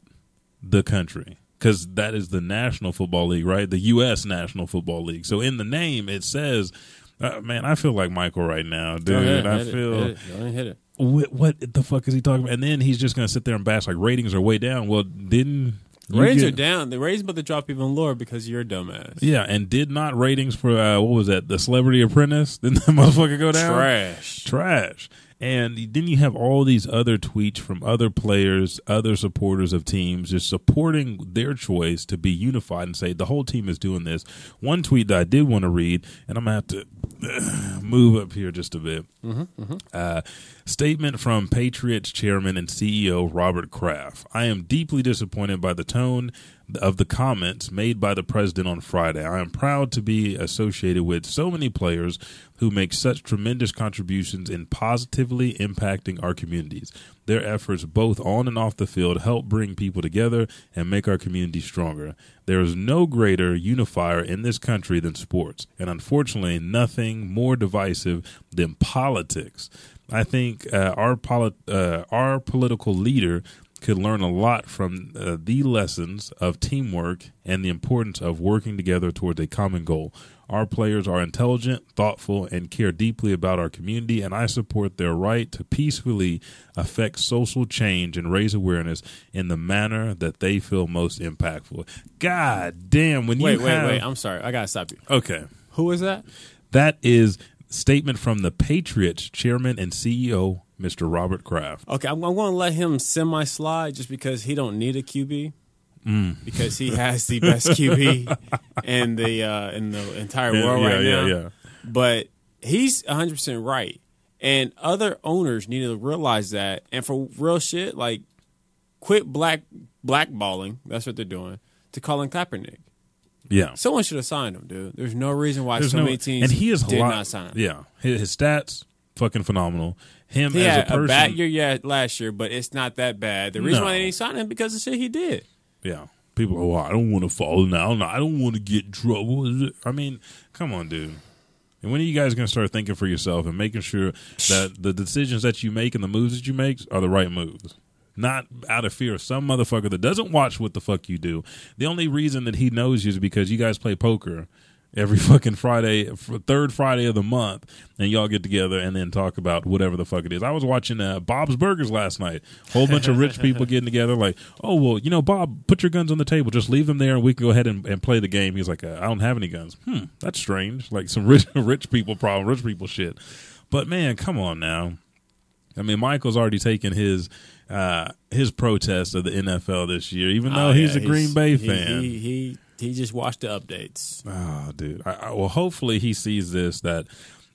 B: the country? Because that is the National Football League, right? The U.S. National Football League. So in the name, it says, uh, "Man, I feel like Michael right now, dude.
C: Ahead,
B: I feel."
C: it. Hit it.
B: What, what the fuck is he talking about? And then he's just going to sit there and bash like ratings are way down. Well, didn't
C: ratings
B: get-
C: are down. The ratings about to drop even lower because you're a dumbass.
B: Yeah, and did not ratings for uh, what was that? The Celebrity Apprentice? Didn't that motherfucker go down?
C: Trash.
B: trash. And then you have all these other tweets from other players, other supporters of teams, just supporting their choice to be unified and say the whole team is doing this. One tweet that I did want to read, and I'm gonna have to move up here just a bit.
C: Mhm, mhm.
B: Uh, statement from Patriots chairman and CEO Robert Kraft. I am deeply disappointed by the tone of the comments made by the president on Friday. I am proud to be associated with so many players who make such tremendous contributions in positively impacting our communities. Their efforts, both on and off the field, help bring people together and make our community stronger. There is no greater unifier in this country than sports, and unfortunately, nothing more divisive than politics. I think uh, our polit- uh, our political leader could learn a lot from uh, the lessons of teamwork and the importance of working together towards a common goal. Our players are intelligent, thoughtful, and care deeply about our community, and I support their right to peacefully affect social change and raise awareness in the manner that they feel most impactful. God damn! When
C: Wait,
B: you
C: wait,
B: have-
C: wait. I'm sorry. I gotta stop you.
B: Okay.
C: Who is that?
B: That is statement from the Patriots chairman and CEO, Mr. Robert Kraft.
C: Okay, I'm, I'm going to let him semi slide just because he don't need a QB.
B: Mm.
C: Because he has the best QB in the uh, in the entire world
B: yeah,
C: right
B: yeah,
C: now.
B: yeah.
C: But he's 100 percent right, and other owners need to realize that. And for real shit, like quit black blackballing. That's what they're doing to Colin Kaepernick.
B: Yeah.
C: Someone should have signed him, dude. There's no reason why
B: There's
C: so
B: no-
C: many teams
B: and he is
C: did
B: lot-
C: not sign him.
B: Yeah, his, his stats fucking phenomenal. Him
C: He
B: as
C: had
B: a person,
C: bad year yeah, last year, but it's not that bad. The reason
B: No.
C: why they didn't sign him because of shit he did.
B: yeah. People, oh, I don't want to fall now. I don't want to get in trouble. I mean, come on, dude. And when are you guys going to start thinking for yourself and making sure that the decisions that you make and the moves that you make are the right moves? Not out of fear of some motherfucker that doesn't watch what the fuck you do. The only reason that he knows you is because you guys play poker every fucking Friday, third Friday of the month, and y'all get together and then talk about whatever the fuck it is. I was watching uh, Bob's Burgers last night. Whole bunch of rich people getting together, like, oh well, you know, Bob, put your guns on the table, just leave them there, and we can go ahead and, and play the game. He's like, uh, I don't have any guns. Hmm, that's strange. Like some rich rich people problem, rich people shit. But man, come on now. I mean, Michael's already taken his uh, his protest of the NFL this year, even though
C: Oh,
B: he's
C: yeah,
B: a Green Bay fan.
C: He, he he just watched the updates.
B: Oh, dude. I, I, well, hopefully he sees this that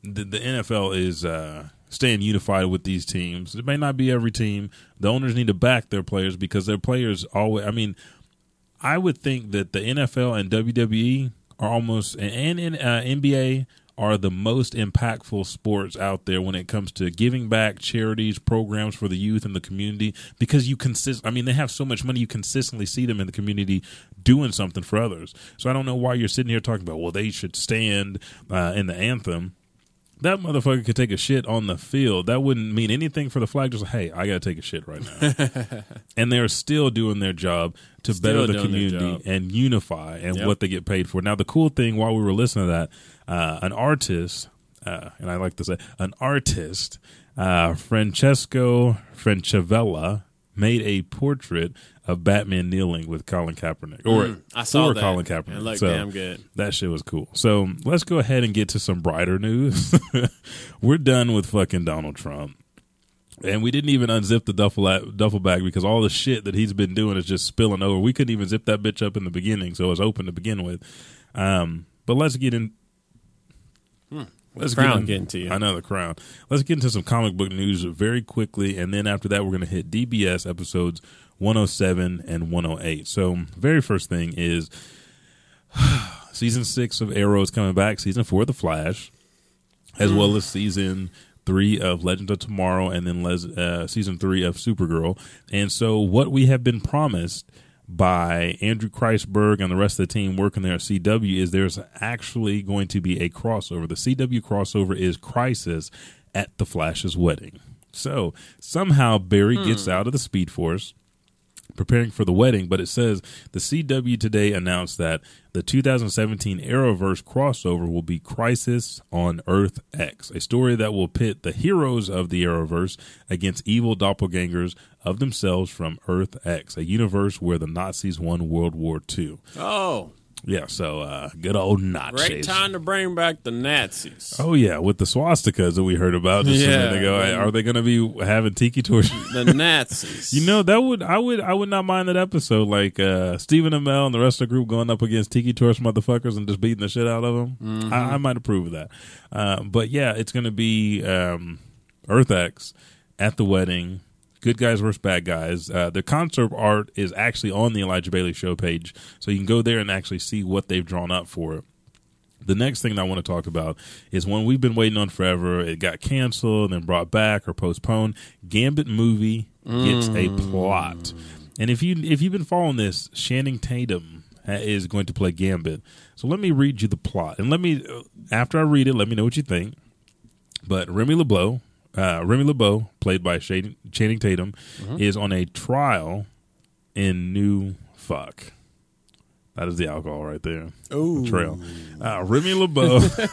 B: the, the NFL is uh, staying unified with these teams. It may not be every team. The owners need to back their players because their players always. I mean, I would think that the NFL and WWE are almost and, and uh, NBA are the most impactful sports out there when it comes to giving back charities, programs for the youth and the community because you consist I mean they have so much money you consistently see them in the community doing something for others. So I don't know why you're sitting here talking about well they should stand uh, in the anthem. That motherfucker could take a shit on the field. That wouldn't mean anything for the flag. Just hey, I got to take a shit right now. and they're still doing their job to
C: Still
B: better the community and unify and
C: Yep.
B: what they get paid for. Now, the cool thing while we were listening to that, uh, an artist, uh, and I like to say an artist, uh, Francesco Francavilla, made a portrait of Batman kneeling with Colin Kaepernick, or
C: Mm, I saw that.
B: Colin Kaepernick.
C: It looked
B: So
C: damn good.
B: That shit was cool. So let's go ahead and get to some brighter news. We're done with fucking Donald Trump. And we didn't even unzip the duffel duffel bag because all the shit that he's been doing is just spilling over. We couldn't even zip that bitch up in the beginning, so it was open to begin with. Um, but let's get in. Let's.
C: Crown
B: get in,
C: getting to you.
B: I know the crown. Let's get into some comic book news very quickly, and then after that, we're going to hit DBS episodes 107 and 108. So, very first thing is season six of Arrow is coming back. Season four of The Flash, as well as season three of Legends of Tomorrow, and then les- uh, season three of Supergirl. And so, what we have been promised by Andrew Kreisberg and the rest of the team working there at CW is there's actually going to be a crossover. The CW crossover is Crisis at the Flash's wedding. So somehow Barry gets hmm. out of the Speed Force preparing for the wedding, but it says the CW today announced that the 2017 Arrowverse crossover will be Crisis on Earth X, a story that will pit the heroes of the Arrowverse against evil doppelgangers of themselves from Earth X, a universe where the Nazis won World War II.
C: Oh,
B: Yeah, so uh, good old Nazis.
C: great time to bring back the Nazis.
B: Oh yeah, with the swastikas that we heard about just a minute ago.
C: man.
B: Are they going to be having tiki torches?
C: The Nazis.
B: You know that would I would I would not mind that episode like uh Stephen Amell and the rest of the group going up against Tiki Torch motherfuckers and just beating the shit out of them.
C: Mhm.
B: I, I might approve of that. Uh, but yeah, it's going to be um, Earth X at the wedding. Good guys versus bad guys. Uh, the concert art is actually on the Elijah Bailey show page, so you can go there and actually see what they've drawn up for it. The next thing that I want to talk about is one we've been waiting on forever. It got canceled and brought back or postponed. Gambit movie gets a plot, and if you if you've been following this, Channing Tatum is going to play Gambit. So let me read you the plot, and let me uh, after I read it, let me know what you think. But Remy LeBeau, uh, Remy LeBeau, played by Channing, Channing Tatum,
C: Mhm.
B: is on a trial in New Fuck. That is the alcohol right there.
C: Ooh.
B: Trail. Uh, Remy LeBeau.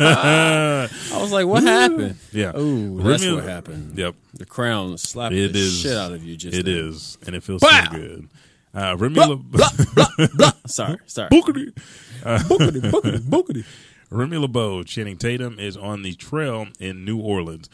C: I was like, what happened?
B: Yeah.
C: Ooh, that's
B: Remy-
C: what happened.
B: Yep.
C: The crown slapped
B: It
C: the
B: is
C: shit out of you just
B: It
C: then.
B: is, and it feels
C: Bah!
B: so good. Uh, Remy
C: Blah,
B: Le-
C: blah, blah, blah. Sorry, sorry.
B: Bookity. Uh,
C: Bookity, bookity, bookity.
B: Remy LeBeau, Channing Tatum, is on the trail in New Orleans.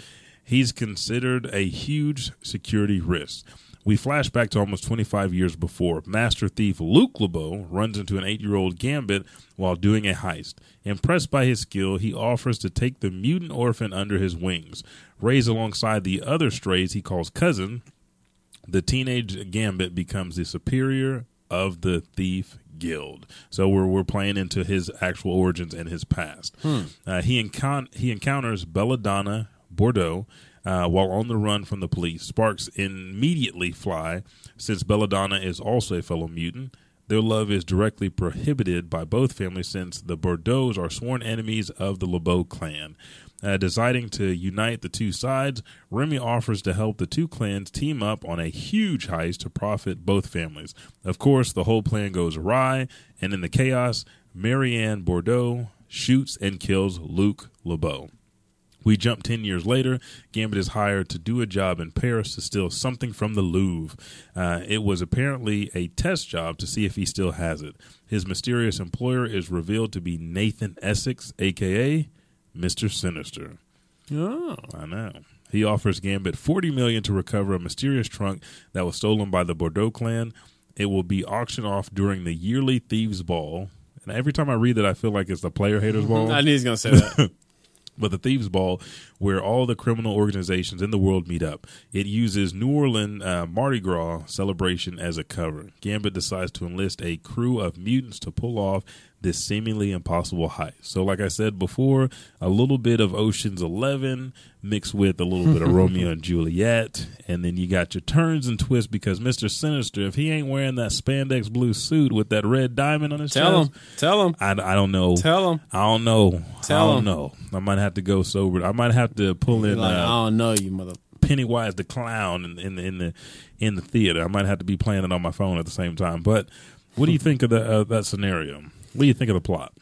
B: He's considered a huge security risk. We flash back to almost 25 years before. Master thief Luc LeBeau runs into an eight year old Gambit while doing a heist. Impressed by his skill, he offers to take the mutant orphan under his wings. Raised alongside the other strays he calls cousin, the teenage Gambit becomes the superior of the thief guild. So we're we're playing into his actual origins and his past.
C: Hmm.
B: Uh, he encon- he encounters Belladonna Boudreaux uh, while on the run from the police. Sparks immediately fly since Belladonna is also a fellow mutant. Their love is directly prohibited by both families since the Boudreaux are sworn enemies of the LeBeau clan. Uh, deciding to unite the two sides, Remy offers to help the two clans team up on a huge heist to profit both families. Of course, the whole plan goes awry, and in the chaos, Marianne Boudreaux shoots and kills Luc LeBeau. We jump 10 years later. Gambit is hired to do a job in Paris to steal something from the Louvre. Uh, it was apparently a test job to see if he still has it. His mysterious employer is revealed to be Nathan Essex, aka Mr. Sinister.
C: Oh.
B: I know. He offers Gambit 40 million to recover a mysterious trunk that was stolen by the Boudreaux clan. It will be auctioned off during the yearly Thieves Ball. And every time I read that, I feel like it's the Player Haters Ball.
C: I knew he was gonna say that.
B: but the Thieves Ball, where all the criminal organizations in the world meet up. It uses New Orleans uh, Mardi Gras celebration as a cover. Gambit decides to enlist a crew of mutants to pull off this seemingly impossible heist. So, like I said before, a little bit of Ocean's Eleven mixed with a little bit of Romeo and Juliet, and then you got your turns and twists because Mister Sinister, if he ain't wearing that spandex blue suit with that red diamond on his
C: Tell
B: chest,
C: him. Tell him.
B: I, I don't know.
C: Tell him.
B: I don't know.
C: Tell
B: I don't
C: him.
B: know. I might have to go sober. I might have to pull in.
C: Like,
B: uh,
C: I don't know you, mother.
B: Pennywise the clown in, in the in the in the theater. I might have to be playing it on my phone at the same time. But what do you think of the, uh, that scenario? What do you think of the plot?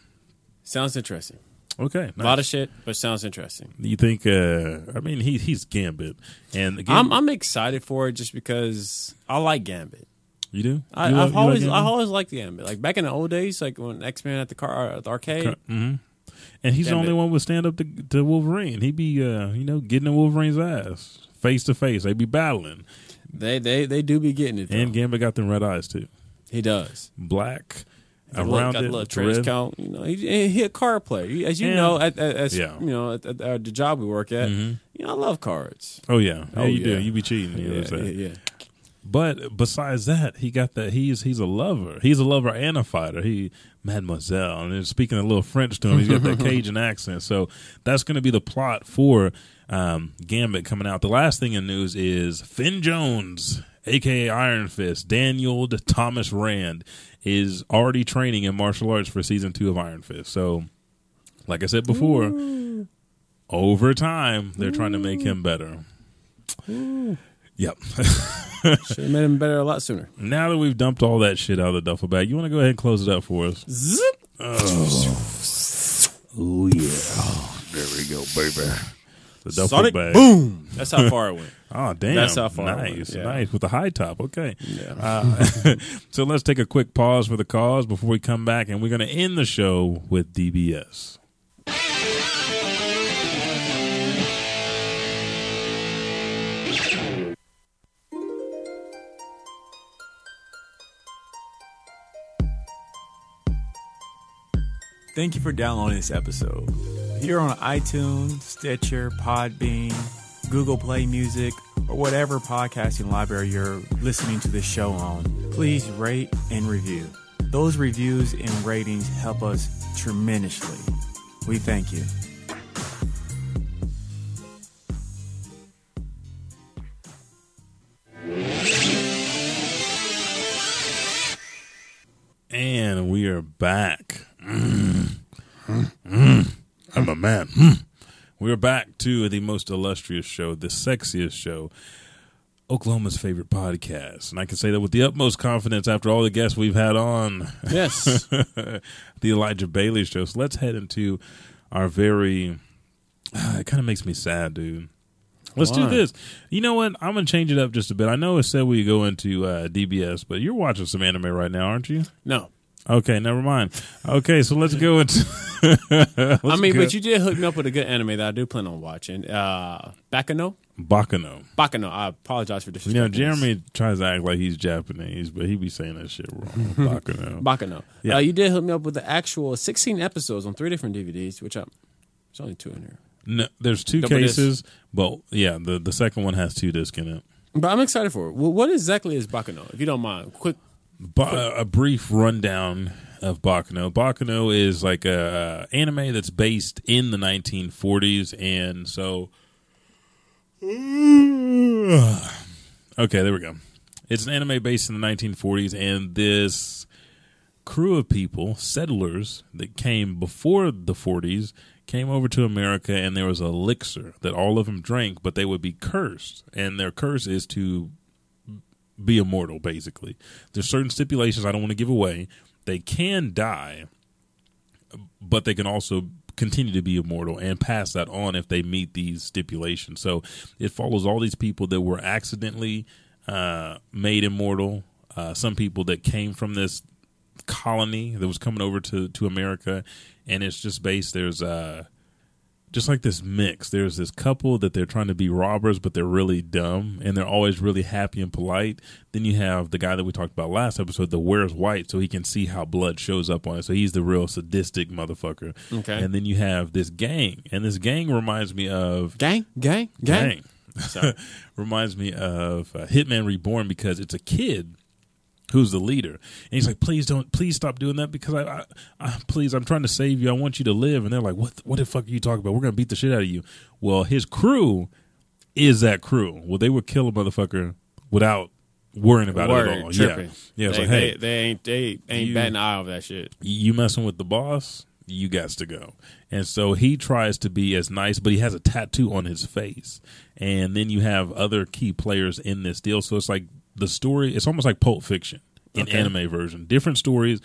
C: Sounds interesting.
B: Okay,
C: A lot of shit, but sounds interesting.
B: You think? Uh, I mean, he he's Gambit, and Gambit,
C: I'm I'm excited for it just because I like Gambit.
B: you do.
C: I,
B: You like-
C: I've
B: you like
C: always
B: Gambit?
C: I always liked Gambit. Like back in the old days, like when X Men at the car at the arcade.
B: Mhm. And he's the
C: Gambit.
B: only one would stand up to, to Wolverine. He'd be, uh, you know, getting in Wolverine's ass face to face. They'd be battling.
C: They they they do be getting it. Though.
B: And Gambit got them red eyes too.
C: He does.
B: Black
C: a little-
B: around
C: got a
B: it.
C: little
B: with the
C: trench count. You know, he, he a card player. He- As you
B: Yeah.
C: know, at, at, as,
B: Yeah.
C: you know, at, at, the job we work at,
B: Mhm.
C: you know, I love cards.
B: Oh yeah, yeah,
C: Oh,
B: you
C: yeah.
B: do. You be cheating. You know what I'm saying?
C: yeah, yeah.
B: But besides that, he got that. He's he's a lover. He's a lover and a fighter. He Mademoiselle, and speaking a little French to him, he's got that Cajun accent. So that's going to be the plot for um, Gambit coming out. The last thing in news is Finn Jones, aka Iron Fist, Daniel Thomas Rand, is already training in martial arts for season two of Iron Fist. So, like I said before, over time they're trying to make him better. Yep.
C: Should have made him better a lot sooner.
B: Now that we've dumped all that shit out of the duffel bag, you want to go ahead and close it up for us?
C: Zip.
B: Oh, yeah. There we go, baby. The duffel
C: Sonic
B: bag.
C: boom. That's how far it went.
B: Oh, damn.
C: That's how far it
B: Nice,
C: went, yeah.
B: nice. With the high top. Okay.
C: Yeah.
B: Uh, so let's take a quick pause for the cause before we come back, and we're going to end the show with DBS.
O: Thank you for downloading this episode. Here on iTunes, Stitcher, Podbean, Google Play Music, or whatever podcasting library you're listening to this show on, please rate and review. Those reviews and ratings help us tremendously. We thank you.
B: And we are back. Mm. Mm. I'm a man. Mm. We're back to the most illustrious show, the sexiest show, Oklahoma's favorite podcast. And I can say that with the utmost confidence after all the guests we've had on.
C: Yes.
B: the Elijah Bailey show. So let's head into our very. ah, it kind of makes me sad, dude. Let's do this. You know what? I'm gonna change it up just a bit. I know it said we go into uh, DBS, but you're watching some anime right now, aren't you?
C: No.
B: Okay, never mind. Okay, so let's go into.
C: I
B: let's
C: mean,
B: go-
C: but you did hook me up with a good anime that I do plan on watching. Uh, Baccano.
B: Baccano.
C: Baccano. I apologize for
B: You
C: disrespecting.
B: know. Jeremy tries to act like he's Japanese, but he be saying that shit wrong. Baccano.
C: Baccano.
B: Yeah.
C: Uh, you did hook me up with the actual 16 episodes on three different DVDs, which I'm. There's only two in here.
B: No, there's two
C: Double disc.
B: cases, but yeah, the the second one has two discs in it.
C: But I'm excited for it. Well, what exactly is Baccano? If you don't mind, quick.
B: A brief rundown of Baccano. Baccano is like a anime that's based in the 1940s, and so okay, there we go. It's an anime based in the 1940s, and this crew of people, settlers that came before the 40s, came over to America, and there was elixir that all of them drank, but they would be cursed, and their curse is to be immortal basically there's certain stipulations i don't want to give away they can die but they can also continue to be immortal and pass that on if they meet these stipulations. So it follows all these people that were accidentally uh, made immortal. Uh, some people that came from this colony that was coming over to to America, and it's just based. There's uh just like this mix. There's this couple that they're trying to be robbers, but they're really dumb, and they're always really happy and polite. Then you have the guy that we talked about last episode, that wears white, so he can see how blood shows up on it. So he's the real sadistic motherfucker.
C: Okay.
B: And then you have this gang, and this gang reminds me of
C: gang, gang, gang. Sorry.
B: reminds me of uh, Hitman Reborn because it's a kid who's the leader and he's like please don't please stop doing that because I, I, I please i'm trying to save you i want you to live and they're like what what the fuck are you talking about we're gonna beat the shit out of you well his crew is that crew well they would kill a motherfucker without worrying about
C: Word,
B: it at all
C: tripping.
B: yeah yeah it's
C: they,
B: like hey
C: they, they ain't they ain't
B: you-
C: batting eye over that shit.
B: you messing with the boss, you got to go. And so he tries to be as nice, but he has a tattoo on his face. And then you have other key players in this deal. So it's like the story, it's almost like Pulp Fiction in
C: Okay.
B: anime version. Different stories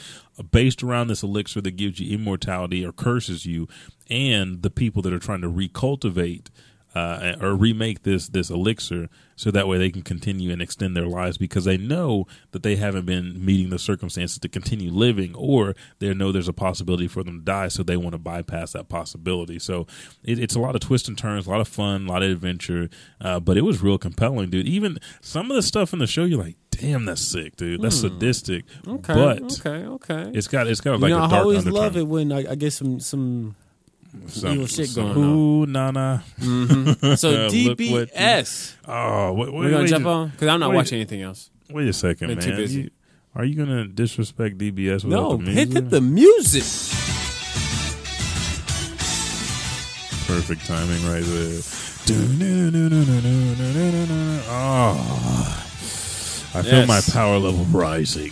B: based around this elixir that gives you immortality or curses you, and the people that are trying to recultivate uh, or remake this this elixir so that way they can continue and extend their lives because they know that they haven't been meeting the circumstances to continue living or they know there's a possibility for them to die so they want to bypass that possibility so it, it's a lot of twists and turns a lot of fun a lot of adventure uh, but it was real compelling dude even some of the stuff in the show you're like damn that's sick dude that's
C: Hmm.
B: sadistic
C: Okay,
B: but
C: okay, okay.
B: it's got it's got
C: You
B: like
C: know,
B: a
C: I
B: dark
C: always
B: undertone
C: love it when I, I get some some,
B: Some-
C: evil shit
B: some-
C: going on.
B: Ooh, Nana.
C: Mhm. So
B: Look what you-
C: DBS.
B: Oh, wait, wait,
C: We're gonna
B: wait,
C: jump
B: just-
C: on because I'm not
B: wait-
C: watching anything else.
B: Wait a second, man.
C: too busy.
B: You- are you gonna disrespect DBS?
C: No,
B: the
C: hit,
B: music?
C: hit the music.
B: Perfect timing right there. Oh, I feel
C: Yes.
B: my power level rising.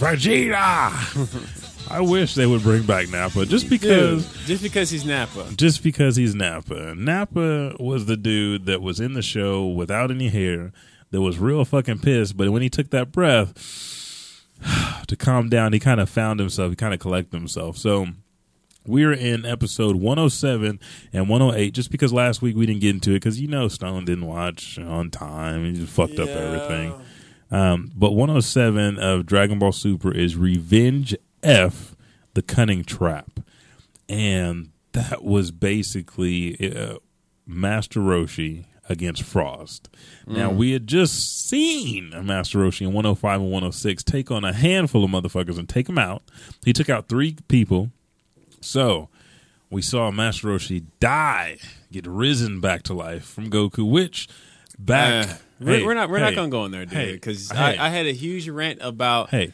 B: Vegeta. I wish they would bring back Nappa just because.
C: Dude, just because he's Nappa.
B: Just because he's Nappa. Nappa was the dude that was in the show without any hair, that was real fucking pissed. But when he took that breath to calm down, he kind of found himself. He kind of collected himself. So we're in episode 107 and 108 just because last week we didn't get into it because you know Stone didn't watch on time. He just fucked up everything. Um, but 107 of Dragon Ball Super is Revenge F, the Cunning Trap. And that was basically uh, Master Roshi against Frost. Now,
C: Mm.
B: we had just seen Master Roshi in 105 and 106 take on a handful of motherfuckers and take them out. He took out three people. So, we saw Master Roshi die, get risen back to life from Goku, which back.
C: Uh, we're,
B: hey,
C: we're not we're
B: hey,
C: not gonna go in there, dude, because
B: hey.
C: I, I had a huge rant about.
B: Hey,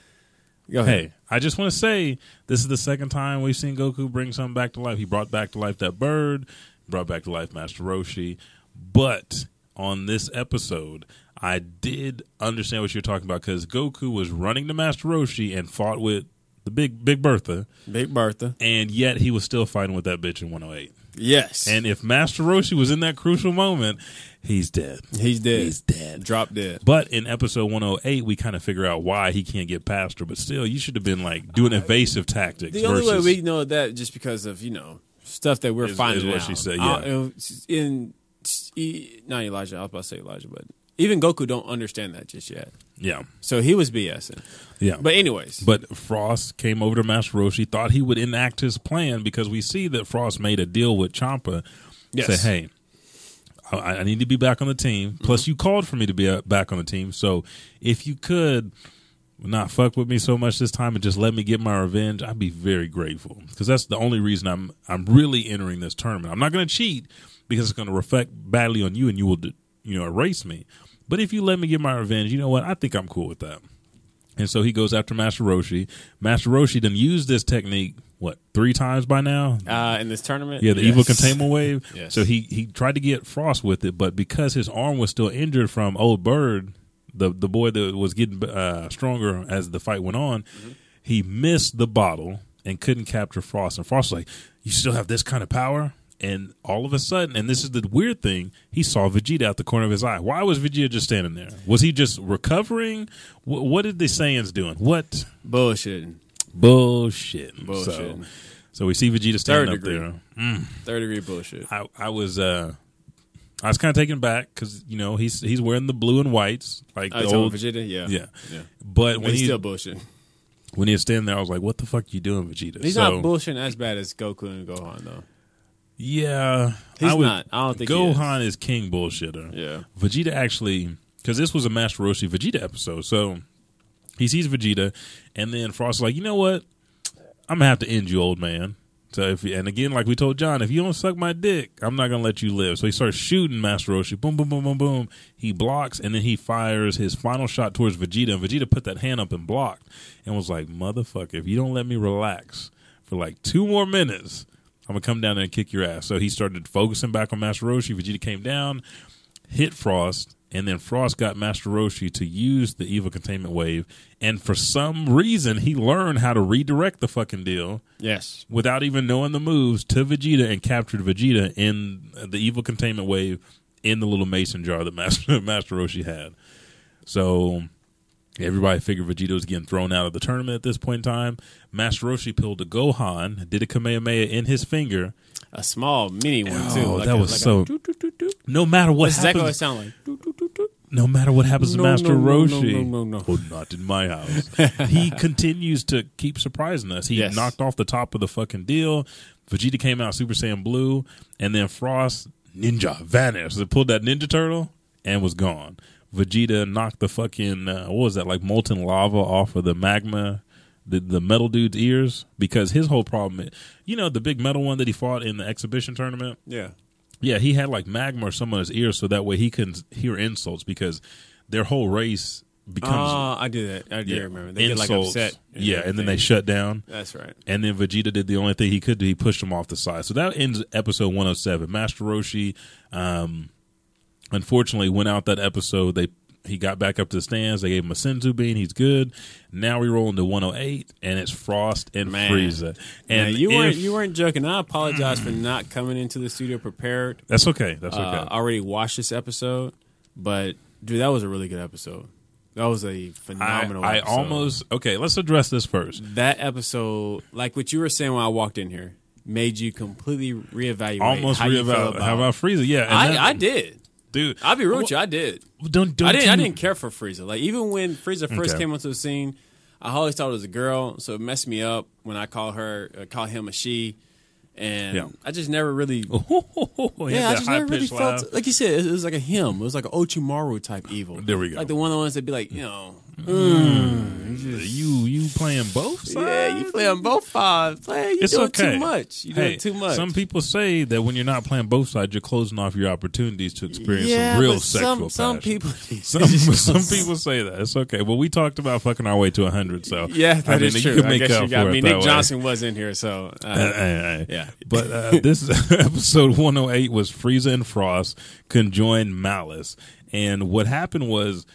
C: Go ahead.
B: Hey, I just want to say this is the second time we've seen Goku bring something back to life. He brought back to life that bird, brought back to life Master Roshi. But on this episode, I did understand what you're talking about because Goku was running to Master Roshi and fought with the big Big Bertha,
C: Big Bertha,
B: and yet he was still fighting with that bitch in 108.
C: Yes,
B: And if Master Roshi was in that crucial moment, he's dead.
C: he's dead.
B: He's dead.
C: Drop dead.
B: But in episode 108, we kind of figure out why he can't get past her. But still, you should have been like doing evasive tactics.
C: The only way we know that just because of you know stuff that we're
B: Is-
C: finding
B: is what
C: out.
B: she said,
C: Uh,
B: yeah.
C: in not Elijah, I was about to say Elijah, but even Goku don't understand that just yet.
B: Yeah.
C: So he was BSing.
B: Yeah.
C: But anyways,
B: But Frost came over to Master Roshi, thought he would enact his plan because we see that Frost made a deal with Champa.
C: Yes.
B: Say, hey, I, I need to be back on the team.
C: Mm-hmm.
B: Plus, you called for me to be uh, back on the team. So if you could not fuck with me so much this time and just let me get my revenge, I'd be very grateful because that's the only reason I'm I'm really entering this tournament. I'm not going to cheat because it's going to reflect badly on you and you will you know erase me. But if you let me get my revenge, you know what? I think I'm cool with that. And so he goes after Master Roshi. Master Roshi done used this technique what three times by now?
C: uh, in this tournament,
B: Yeah, the
C: yes.
B: evil containment wave.
C: Yes.
B: So he he tried to get Frost with it, but because his arm was still injured from Old Bird, the the boy that was getting uh, stronger as the fight went on,
C: Mm-hmm.
B: he missed the bottle and couldn't capture Frost. And Frost was like, "You still have this kind of power?" And all of a sudden, and this is the weird thing, he saw Vegeta out the corner of his eye. Why was Vegeta just standing there? Was he just recovering? Wh- what did the Saiyans doing? What
C: bullshitting.
B: bullshit?
C: Bullshitting.
B: So, So we see Vegeta
C: Third
B: standing up there. Mm.
C: Third degree bullshit.
B: I, I was uh, I was kind of taken back because you know he's he's wearing the blue and whites like
C: Oh,
B: the old
C: Vegeta? Yeah.
B: yeah
C: Yeah.
B: But
C: But
B: when
C: he's
B: he
C: still bullshit.
B: when he was standing there, I was like, "What the fuck are you doing, Vegeta?"
C: He's
B: So-
C: not bullshitting as bad as Goku and Gohan though.
B: Yeah,
C: He's
B: I would-
C: not. I don't think
B: Gohan is. king bullshitter.
C: Yeah.
B: Vegeta actually because this was a Master Roshi Vegeta episode, so he sees Vegeta, and then Frost is like, you know what? I'm gonna have to end you, old man. So if and again, like we told John, if you don't suck my dick, I'm not gonna let you live. So he starts shooting Master Roshi. Boom, boom, boom, boom, boom. He blocks, and then he fires his final shot towards Vegeta. And Vegeta put that hand up and blocked, and was like, "Motherfucker, if you don't let me relax for like two more minutes, I'm gonna come down there and kick your ass." So he started focusing back on Master Roshi. Vegeta came down, hit Frost, and then Frost got Master Roshi to use the evil containment wave. And for some reason, he learned how to redirect the fucking deal.
C: Yes.
B: Without even knowing the moves to Vegeta and captured Vegeta in the evil containment wave in the little mason jar that Master, Master Roshi had. So everybody figured Vegeta was getting thrown out of the tournament at this point in time. Master Roshi pulled a Gohan, did a Kamehameha in his finger.
C: A small mini one too.
B: Oh,
C: like
B: that
C: a-
B: was
C: like
B: so.
C: doot, doot, doot.
B: No matter what
C: That's exactly what it
B: happens,
C: sounded like.
B: No matter what happens
C: No,
B: to Master
C: no, no, no,
B: Roshi,
C: no, no, no.
B: oh, not in my house. he continues to keep surprising us. He
C: Yes.
B: knocked off the top of the fucking deal. Vegeta came out Super Saiyan Blue, and then Frost Ninja vanished. They pulled that Ninja Turtle and was gone. Vegeta knocked the fucking uh, what was that like molten lava off of the magma. The, the metal dude's ears because his whole problem, you know, the big metal one that he fought in the exhibition tournament.
C: Yeah.
B: Yeah, he had like magma or some on his ears so that way he couldn't hear insults because their whole race becomes.
C: Oh, I do that. I do
B: yeah,
C: remember. They get like
B: insults.
C: upset. and
B: Yeah, and then they shut down.
C: That's right.
B: And then Vegeta did the only thing he could do. He pushed him off the side. So that ends episode 107. Master Roshi, um, unfortunately, went out that episode. They he got back up to the stands. They gave him a Senzu bean. He's good. Now we roll into 108, and it's Frost and
C: Man.
B: Frieza.
C: And you weren't you weren't joking. I apologize for not coming into the studio prepared.
B: That's okay. That's
C: Uh,
B: okay.
C: I already watched this episode, but dude, that was a really good episode. That was a phenomenal.
B: I
C: episode.
B: almost okay. Let's address this first.
C: that episode, like what you were saying when I walked in here, made you completely reevaluate.
B: Almost
C: how
B: reevaluate. How about Frieza? Yeah,
C: I,
B: that-
C: I did,
B: dude.
C: I'll be real with you. I did.
B: Don't don't
C: I didn't. I didn't care for Frieza. Like even when Frieza first
B: Okay.
C: came onto the scene, I always thought it was a girl, so it messed me up when I call her, uh, call him a she, and
B: Yeah.
C: I just never really.
B: He
C: yeah, I just never really felt
B: laugh.
C: like you said. It was like a him. It was like an Ochimaru type evil.
B: There we go.
C: Like the one of the ones that be like, you know,
B: you you playing both sides?
C: yeah, you play on both sides. Play, you
B: It's
C: doing
B: okay.
C: too much. You
B: Hey,
C: doing too much.
B: Some people say that when you're not playing both sides, you're closing off your opportunities to experience
C: Yeah,
B: some real sexual
C: some- some people-
B: some some people say that. It's okay. Well, we talked about fucking our way to hundred, so
C: yeah, that
B: I
C: is true. I guess
B: up
C: you got me. Nick
B: that way.
C: Johnson was in here, so uh,
B: hey, hey.
C: yeah.
B: But uh, this episode 108 was Frieza and Frost conjoined Malice. And what happened was,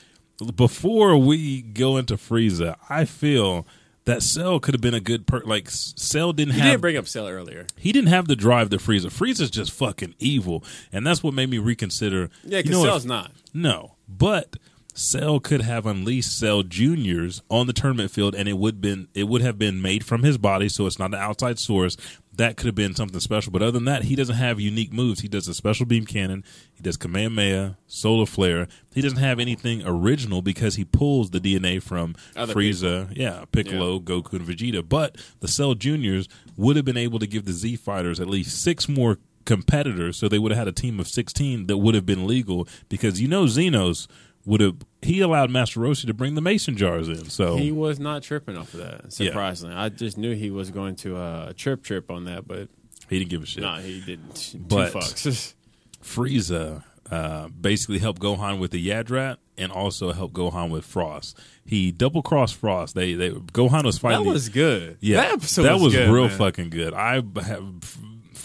B: before we go into Frieza, I feel that Cell could have been a good per. Like Cell didn't
C: You
B: have.
C: Didn't bring up Cell earlier.
B: he didn't have the drive to Frieza. Frieza's just fucking evil, and that's what made me reconsider.
C: Yeah,
B: you
C: because
B: know what?
C: Cell's not.
B: No, but Cell could have unleashed Cell Juniors on the tournament field, and it would been it would have been made from his body, so it's not an outside source. That could have been something special. But other than that, he doesn't have unique moves. He does a special beam cannon. He does Kamehameha, Solar Flare. He doesn't have anything original because he pulls the DNA from
C: Other
B: Frieza, yeah, Piccolo, Goku, and Vegeta. But the Cell Juniors would have been able to give the Z Fighters at least six more competitors, so they would have had a team of sixteen that would have been legal because you know Xenos would have he allowed Master Roshi to bring the mason jars in. So
C: He was not tripping off of that. Surprisingly, I just knew he was going to uh, trip trip on that, but
B: he didn't give a shit.
C: No, he didn't. Two
B: But-
C: fucks.
B: Frieza uh, basically helped Gohan with the Yardrat and also helped Gohan with Frost. He double crossed Frost. They they Gohan was fighting.
C: That was good.
B: Yeah,
C: That episode
B: that
C: was
B: was,
C: good,
B: real
C: man.
B: fucking good. I have.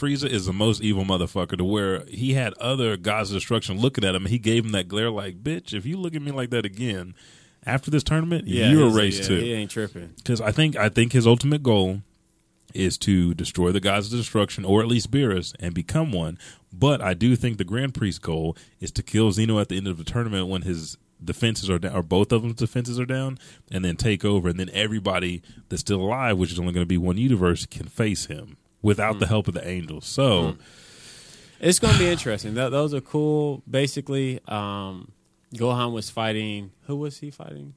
B: Frieza is the most evil motherfucker to where he had other gods of destruction looking at him and he gave him that glare like, bitch, if you look at me like that again after this tournament,
C: Yeah,
B: you're erased
C: yeah,
B: too.
C: he ain't tripping.
B: Because I think I think his ultimate goal is to destroy the gods of destruction, or at least Beerus, and become one. But I do think the Grand Priest goal is to kill Zeno at the end of the tournament when his defenses are down, or both of them's defenses are down, and then take over, and then everybody that's still alive, which is only going to be one universe, can face him. Without the help of the angels. So
C: It's going to be interesting. Th- those are cool. Basically, um, Gohan was fighting. Who was he fighting?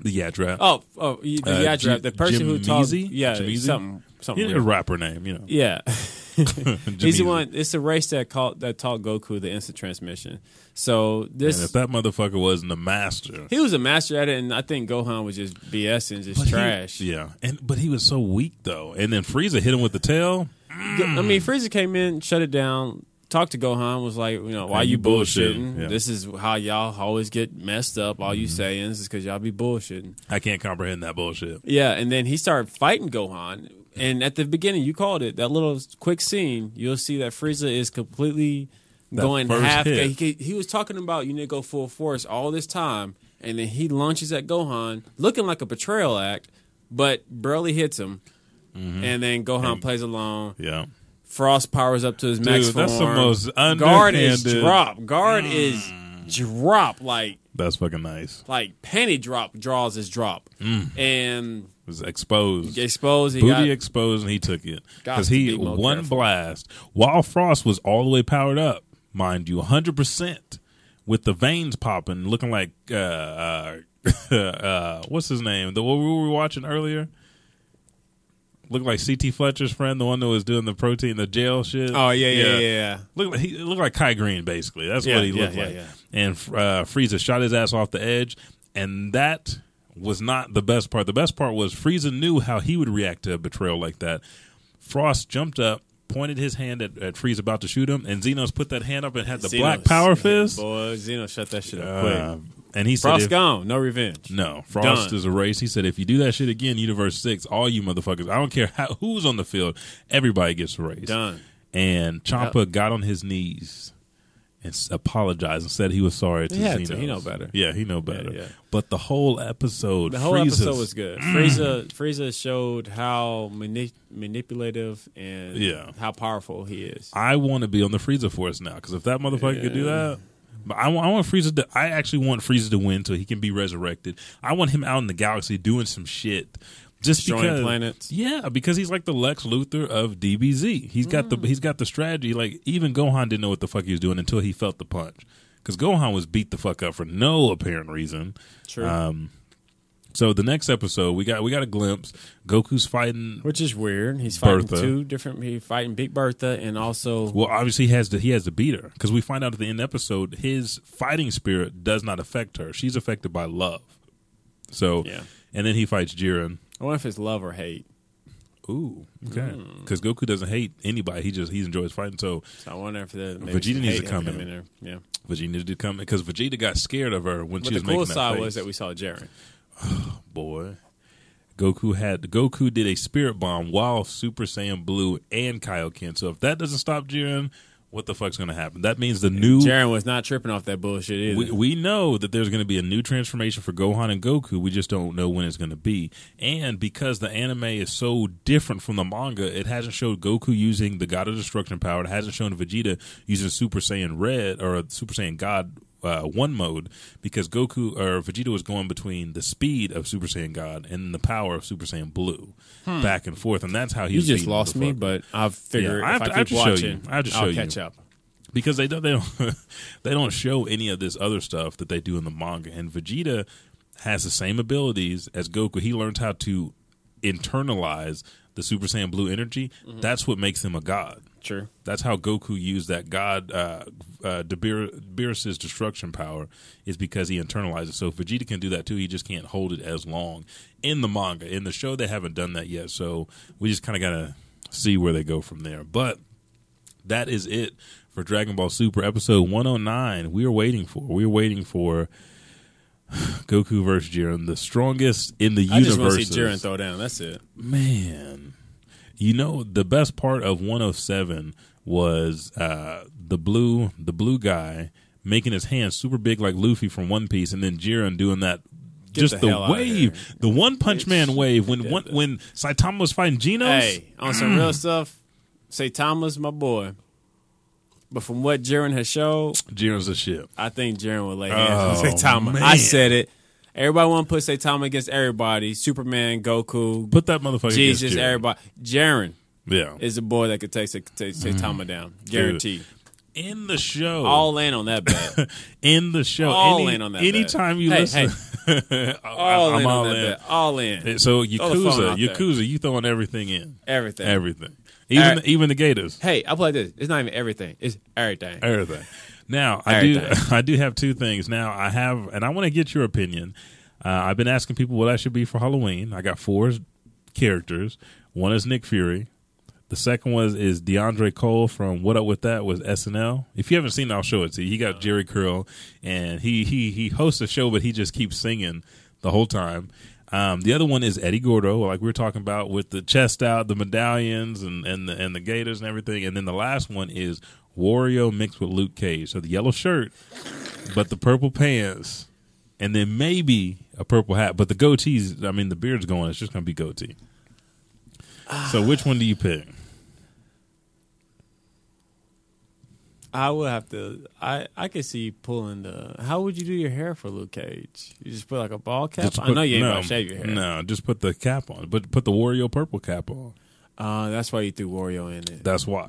B: the Yadrap.
C: Oh, oh, the
B: Uh,
C: Yadrap,
B: Jim-
C: the person who taught, yeah, something, something.
B: Had
C: weird.
B: a rapper name, you know.
C: Yeah, he's the one. It's the race that called that taught Goku the instant transmission. So
B: And
C: this,
B: if that motherfucker wasn't a master,
C: he was a master at it, and I think Gohan was just BSing, just
B: But he-
C: trash.
B: yeah, and but he was so weak though. And then Frieza hit him with the tail.
C: I mean, Frieza came in, shut it down, talked to Gohan, was like, you know, why you
B: you bullshitting.
C: bullshitting?
B: Yeah.
C: This is how y'all always get messed up. All you mm-hmm. sayings is because y'all be bullshitting.
B: I can't comprehend that bullshit.
C: Yeah, and then he started fighting Gohan. And at the beginning, you called it that little quick scene. You'll see that Frieza is completely
B: That
C: going half. He, he was talking about you need to go full force all this time, and then he launches at Gohan, looking like a betrayal act, but barely hits him. And then Gohan
B: And-
C: plays along.
B: Yeah.
C: Frost powers up to his max
B: Dude, that's the
C: form.
B: most
C: Guard is drop. Guard is drop like
B: That's fucking nice.
C: like penny drop draws his drop,
B: Mm.
C: and
B: was exposed.
C: exposed. He
B: Booty
C: got,
B: exposed, and he took it because he one
C: careful.
B: blast while Frost was all the way powered up, mind you, hundred percent with the veins popping, looking like uh, uh, uh, what's his name? The what we were watching earlier. Looked like CT Fletcher's friend, the one that was doing the protein, the jail shit.
C: Oh, yeah, yeah, yeah, yeah.
B: Look, like- he looked like Kai Greene, basically. That's
C: Yeah,
B: what he looked
C: yeah,
B: like.
C: yeah.
B: And uh, Frieza shot his ass off the edge, and that was not the best part. The best part was Frieza knew how he would react to a betrayal like that. Frost jumped up, pointed his hand at, at Frieza about to shoot him, and Xenos put that hand up and had the
C: Xenos-
B: black power fist.
C: Boy, Zeno shut that shit up
B: Uh,
C: quick.
B: and he said,
C: Frost
B: if-
C: gone, no revenge.
B: No, Frost
C: Done.
B: is erased. He said, if you do that shit again, Universe Six, all you motherfuckers, I don't care how, who's on the field, everybody gets erased.
C: Done.
B: And Champa got on his knees and apologized and said he was sorry to
C: He had to. He know better.
B: Yeah, he know better.
C: yeah.
B: But the whole episode,
C: The whole
B: Frieza's-
C: episode was good. Mm. Frieza, Frieza showed how mani- manipulative and
B: Yeah.
C: how powerful he is.
B: I want to be on the Frieza Force now because if that motherfucker could do that, but I want, I want Frieza. To, I actually want Frieza to win so he can be resurrected. I want him out in the galaxy doing some shit. Just
C: Destroying
B: because,
C: planets.
B: yeah, because he's like the Lex Luthor of DBZ. He's got
C: Mm.
B: the he's got the strategy. Like even Gohan didn't know what the fuck he was doing until he felt the punch. Because Gohan was beat the fuck up for no apparent reason.
C: True.
B: Um, so the next episode, we got we got a glimpse. Goku's fighting,
C: Which is weird. He's fighting
B: Bertha.
C: two different. He's fighting Big Bertha and also
B: Well, obviously he has to he has to beat her because we find out at the end of the episode his fighting spirit does not affect her. She's affected by love. So
C: Yeah.
B: and then he fights Jiren.
C: I wonder if it's love or hate.
B: Ooh, okay.
C: Hmm.
B: Because Goku doesn't hate anybody. He just he enjoys fighting. So
C: So I wonder if the maybe
B: Vegeta needs to come in.
C: there. Yeah.
B: Vegeta needed to come in because Vegeta got scared of her when
C: But
B: she
C: the
B: was
C: cool
B: making that
C: side
B: face.
C: was that we saw Jiren.
B: boy. Goku had Goku did a spirit bomb while Super Saiyan Blue and Kaioken. So if that doesn't stop Jiren, what the fuck's going to happen? That means the new
C: Jiren was not tripping off that bullshit either.
B: we, we know that there's going to be a new transformation for Gohan and Goku. We just don't know when it's going to be. And because the anime is so different from the manga, it hasn't showed Goku using the God of Destruction power. It hasn't shown Vegeta using Super Saiyan Red or Super Saiyan God uh, one mode because Goku or Vegeta was going between the speed of Super Saiyan God and the power of Super Saiyan Blue,
C: Hmm.
B: back and forth, and that's how he
C: You
B: was
C: just lost me, but I'll figure
B: Yeah,
C: if I
B: to-
C: keep
B: to show you.
C: watching,
B: I have to show
C: I'll
B: you
C: catch up.
B: because they don't they don't they don't show any of this other stuff that they do in the manga. And Vegeta has the same abilities as Goku. He learns how to internalize the Super Saiyan Blue energy.
C: Mm-hmm.
B: That's what makes him a god.
C: Sure.
B: That's how Goku used that god uh, uh, Beerus's destruction power is because he internalizes. So Vegeta can do that too. He just can't hold it as long in the manga. In the show, they haven't done that yet. So we just kind of gotta see where they go from there. But that is it for Dragon Ball Super episode 109. We are waiting for. We are waiting for Goku versus Jiren, the strongest in the
C: I just
B: universe.
C: want to see Jiren throw down. That's it.
B: Man, you know the best part of 107 was uh, the blue, the blue guy making his hands super big like Luffy from One Piece, and then Jiren doing that.
C: Get
B: just
C: the
B: the,
C: hell outta
B: wave, the One Punch Man wave when one, when Saitama was fighting Genos.
C: Hey, on some real stuff, Saitama, my boy. But from what Jiren has showed,
B: Jiren's a shit.
C: I think Jiren will lay hands
B: Oh,
C: on Saitama.
B: man.
C: I said it. Everybody want to put Saitama against everybody. Superman, Goku,
B: Put that motherfucker
C: Jesus, everybody. Jiren.
B: Yeah.
C: is a boy that could take take, mm-hmm. take, take Tama down, guaranteed.
B: In the show,
C: All in on that bet.
B: in the show,
C: All
B: any,
C: in on that
B: anytime
C: bet.
B: you
C: Hey,
B: listen,
C: All
B: I'm
C: in
B: all in.
C: bet. All in.
B: So
C: Throw the phone
B: Yakuza. Yakuza, you throwing everything in,
C: Everything.
B: everything, even
C: right.
B: even the Gators,
C: Hey, I'll play this. It's not even everything. It's everything.
B: everything. Now I do I do have two things. Now I have, and I want to get your opinion. Uh, I've been asking people what I should be for Halloween. I got four characters. One is Nick Fury. The second one is DeAndre Cole from What Up With That was SNL. If you haven't seen it, I'll show it to you. He got Jheri curl, and he he he hosts a show, but he just keeps singing the whole time. Um, the other one is Eddie Gordo, like we were talking about, with the chest out, the medallions, and and the and the gators and everything. And then the last one is Wario mixed with Luke Cage. So the yellow shirt, but the purple pants, and then maybe a purple hat. But the goatees, I mean, the beard's going. It's just going to be goatee. So which one do you pick?
C: I would have to. I I could see pulling the. How would you do your hair for Luke Cage? You just put like a ball cap.
B: Just
C: I know you ain't
B: no,
C: gonna shave your hair.
B: No, just put the cap on. But put the Wario purple cap on.
C: Uh, that's why you threw Wario in it.
B: That's why.